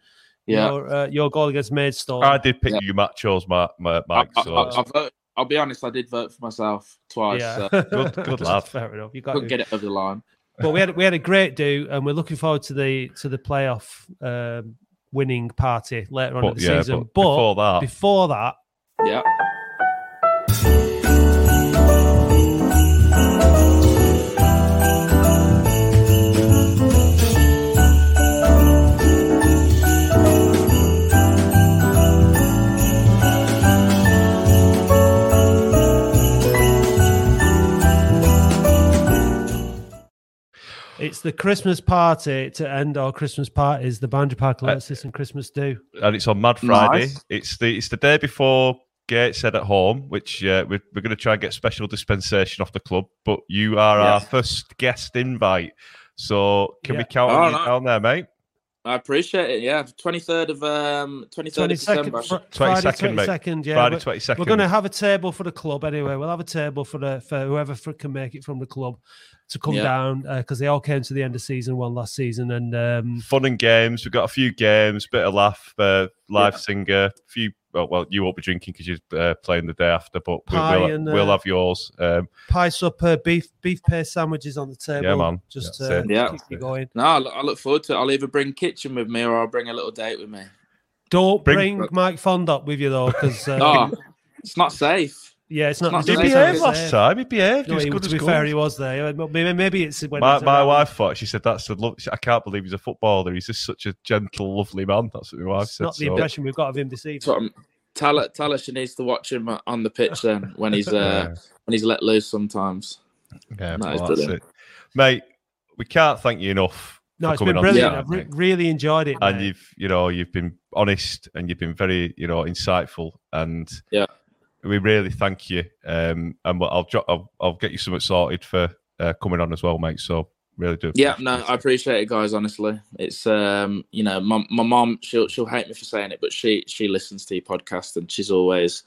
yeah. Your, uh, your goal against Maidstone. I did pick Yeah. you machos, Mark, Mike. I, I, so I, I vote, I'll be honest, I did vote for myself twice. yeah, So Good- good lad. Fair enough. You got couldn't to. get it over the line. but we had we had a great do, and we're looking forward to the to the playoff um, winning party later on in the yeah, season. but But, before that, before that, Yeah. It's the Christmas party to end our Christmas parties. The Boundary Park Alert and Christmas do. and it's on Mad Friday. Nice. It's the it's the day before Gateshead at home, which uh, we're, we're going to try and get special dispensation off the club. But you are our first guest invite, so can we count Oh, on you down there, mate? I appreciate it. Yeah, twenty third of um twenty third Twenty of second, December. Friday 22nd, twenty mate. second. Yeah, Friday we're- twenty second. We're going to have a table for the club anyway. We'll have a table for the for whoever for, can make it from the club to come Yeah. down because they all came to the end of season one last season and um, fun and games. We've got a few games, bit of laugh, uh, live Yeah. singer, a few. Well, well, you won't be drinking because you're uh, playing the day after, but we, Pie we'll, and, we'll uh, have yours. Um, pie supper, beef beef paste sandwiches on the table. Yeah, man. Just That's uh. Yeah. keep you going. No, I look, I look forward to it. I'll either bring kitchen with me or I'll bring a little date with me. Don't bring, Bring- Mike Fondop with you though, because uh, No, it's not safe. Yeah, it's not. It's He not it's the not same. behaved last same. time. He behaved. No, he was he- good to as be gold. fair, he was there. Maybe, maybe it's when My, he's my wife thought she said that's the love. I can't believe he's a footballer. He's just such a gentle, lovely man. That's what my wife It's said. not the so- impression we've got of him this evening. That's what I'm- Tell her, tell her she needs to watch him on the pitch then when he's uh, Yeah. when he's let loose sometimes. Yeah, No, well, that's it. Mate, we can't thank you enough. No, for it's coming been brilliant. I've re- really enjoyed it. and mate. you've, you know, you've been honest and you've been very, you know, insightful, and Yeah. We really thank you. Um, and I'll, I'll, I'll get you something sorted for uh, coming on as well, mate. So really do. Yeah, no. I appreciate it, guys. Honestly, it's um, you know, my my mom, she'll she'll hate me for saying it, but she she listens to your podcast and she's always,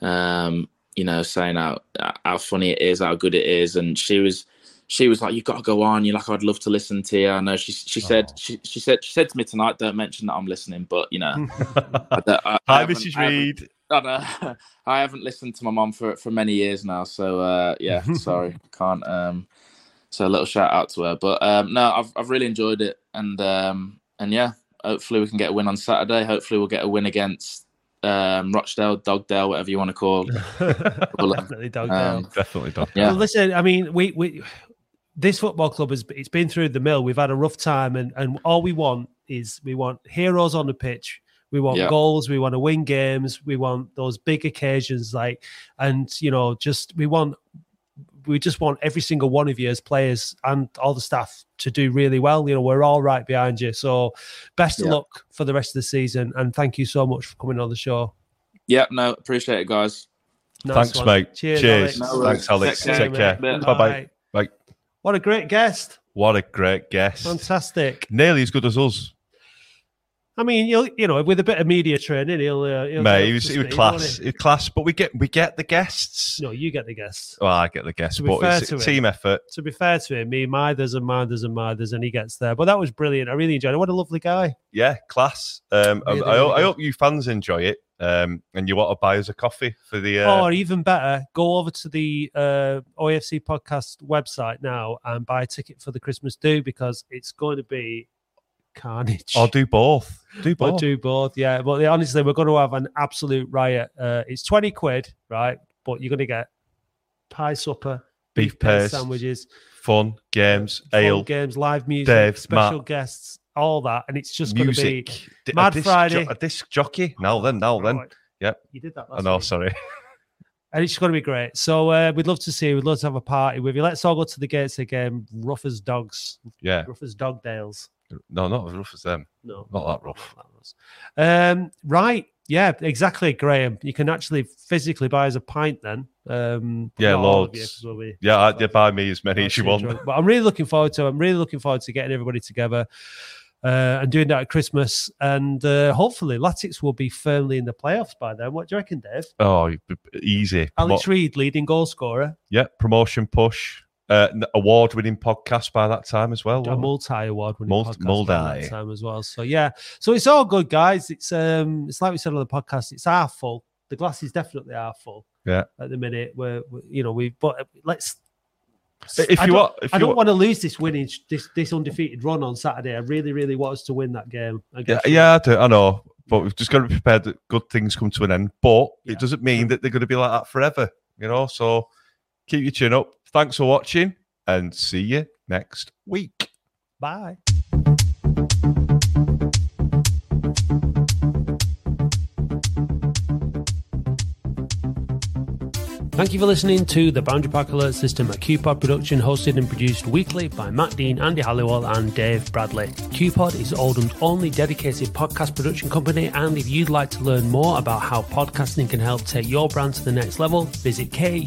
um, you know, saying how how funny it is, how good it is, and she was she was like, "You got to go on." You're like, "I'd love to listen to you." I know she she said Oh. she she said she said to me tonight, "Don't mention that I'm listening," but you know, I, I, I Hi, Mrs. Reid. I, don't- I haven't listened to my mom for for many years now, so uh, yeah, sorry, can't. Um, so a little shout out to her, but um, no, I've I've really enjoyed it, and um, and yeah, hopefully we can get a win on Saturday. Hopefully we'll get a win against um, Rochdale, Dogdale, whatever you want to call. Definitely dog Um. Definitely done. Yeah. Well, listen, I mean, we we this football club has it's been through the mill. We've had a rough time, and and all we want is we want heroes on the pitch. We want Yeah. goals. We want to win games. We want those big occasions, like, and you know, just we want we just want every single one of you as players and all the staff to do really well. You know, we're all right behind you. So, best of Yeah. luck for the rest of the season, and thank you so much for coming on the show. Yeah, no, appreciate it, guys. Nice Thanks, one. mate. Cheers. Cheers. Alex. No Thanks. Alex. Take Take care, care. Bye bye. Bye. What a great guest. What a great guest. Fantastic. Nearly as good as us. I mean, you'll, you know, with a bit of media training, he'll. Uh, he'll Mate, he was, he was class. He was class, but we get we get the guests. No, you get the guests. Well, I get the guests, To be but fair it's to a him- team effort. To be fair to him, me, Mithers and Mithers and Mithers, and he gets there. But that was brilliant. I really enjoyed it. What a lovely guy. Yeah, class. Um, I- I, really I hope you fans enjoy it. Um, and you want to buy us a coffee for the. Uh, or even better, go over to the uh, OFC podcast website now and buy a ticket for the Christmas do because it's going to be carnage. or do both. Do Or both. do both, yeah. But honestly, we're going to have an absolute riot. Uh, it's 20 quid, right? But you're going to get pie supper, Beef beef paste sandwiches, Fun games, fun ale, games, live music, Dave, special Matt. guests, all that. And it's just going to be. D- Mad a disc Friday. Jo- a disc jockey. Now then, now then. Right. Yep. You did that last I know. week. Sorry. And it's going to be great. So uh, we'd love to see you. We'd love to have a party with you. Let's all go to the gates again. Rough as dogs. Yeah. Rough as dog dales. No, not as rough as them. No. Not that rough. Not that rough. Um, right. Yeah, exactly, Graham. You can actually physically buy us a pint then. Um, Yeah, of you, be- Yeah, I, buy me as many as you want. drunk. But I'm really looking forward to. I'm really looking forward to getting everybody together uh, and doing that at Christmas. And uh, hopefully, Latics will be firmly in the playoffs by then. What do you reckon, Dave? Oh, easy. Alex Reid, leading goal scorer, yeah, promotion push. Uh, award winning podcast by that time as well. a multi award winning Mul- podcast multi. by that time as well. So yeah, so it's all good, guys. It's um, it's like we said on the podcast. It's half full. The glass is definitely half full. Yeah. At the minute, we're, we you know we but let's. If you want, if I don't want, to lose this winning this this undefeated run on Saturday. I really, really want us to win that game. yeah, against them. yeah, I, do, I know, but we've just got to be prepared that good things come to an end. But Yeah. it doesn't mean that they're going to be like that forever, you know. So keep your chin up. Thanks for watching, and see you next week. Bye. Thank you for listening to the Boundary Park Alert System, a KUPOD production hosted and produced weekly by Matt Dean, Andy Halliwell, and Dave Bradley. KUPOD is Oldham's only dedicated podcast production company, and if you'd like to learn more about how podcasting can help take your brand to the next level, visit kupod.co.uk.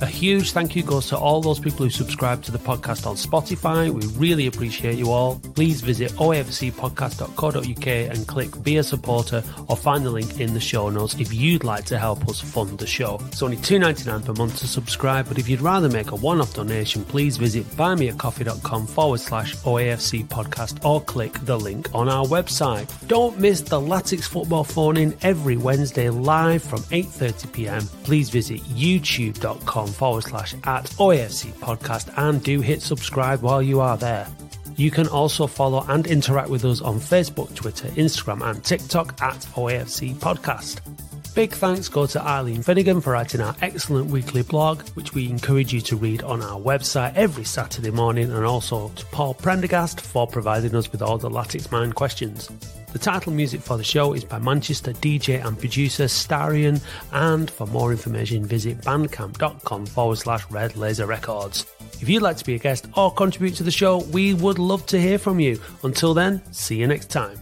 A huge thank you goes to all those people who subscribe to the podcast on Spotify. We really appreciate you all. Please visit oafcpodcast.co.uk and click Be a Supporter or find the link in the show notes if you'd like to help us fund the show. It's only $2.99 per month to subscribe, but if you'd rather make a one off donation, please visit buymeacoffee.com forward slash OAFC podcast or click the link on our website. Don't miss the Latics football phone in every Wednesday live from 8.30pm. Please visit youtube.com forward slash at OAFC podcast and do hit subscribe while you are there. You can also follow and interact with us on Facebook, Twitter, Instagram, and TikTok at OAFC Podcast. Big thanks go to Eileen Finnegan for writing our excellent weekly blog, which we encourage you to read on our website every Saturday morning, and also to Paul Prendergast for providing us with all the Latics Mind questions. The title music for the show is by Manchester DJ and producer Starion, and for more information, visit bandcamp.com forward slash red laser records. If you'd like to be a guest or contribute to the show, we would love to hear from you. Until then, see you next time.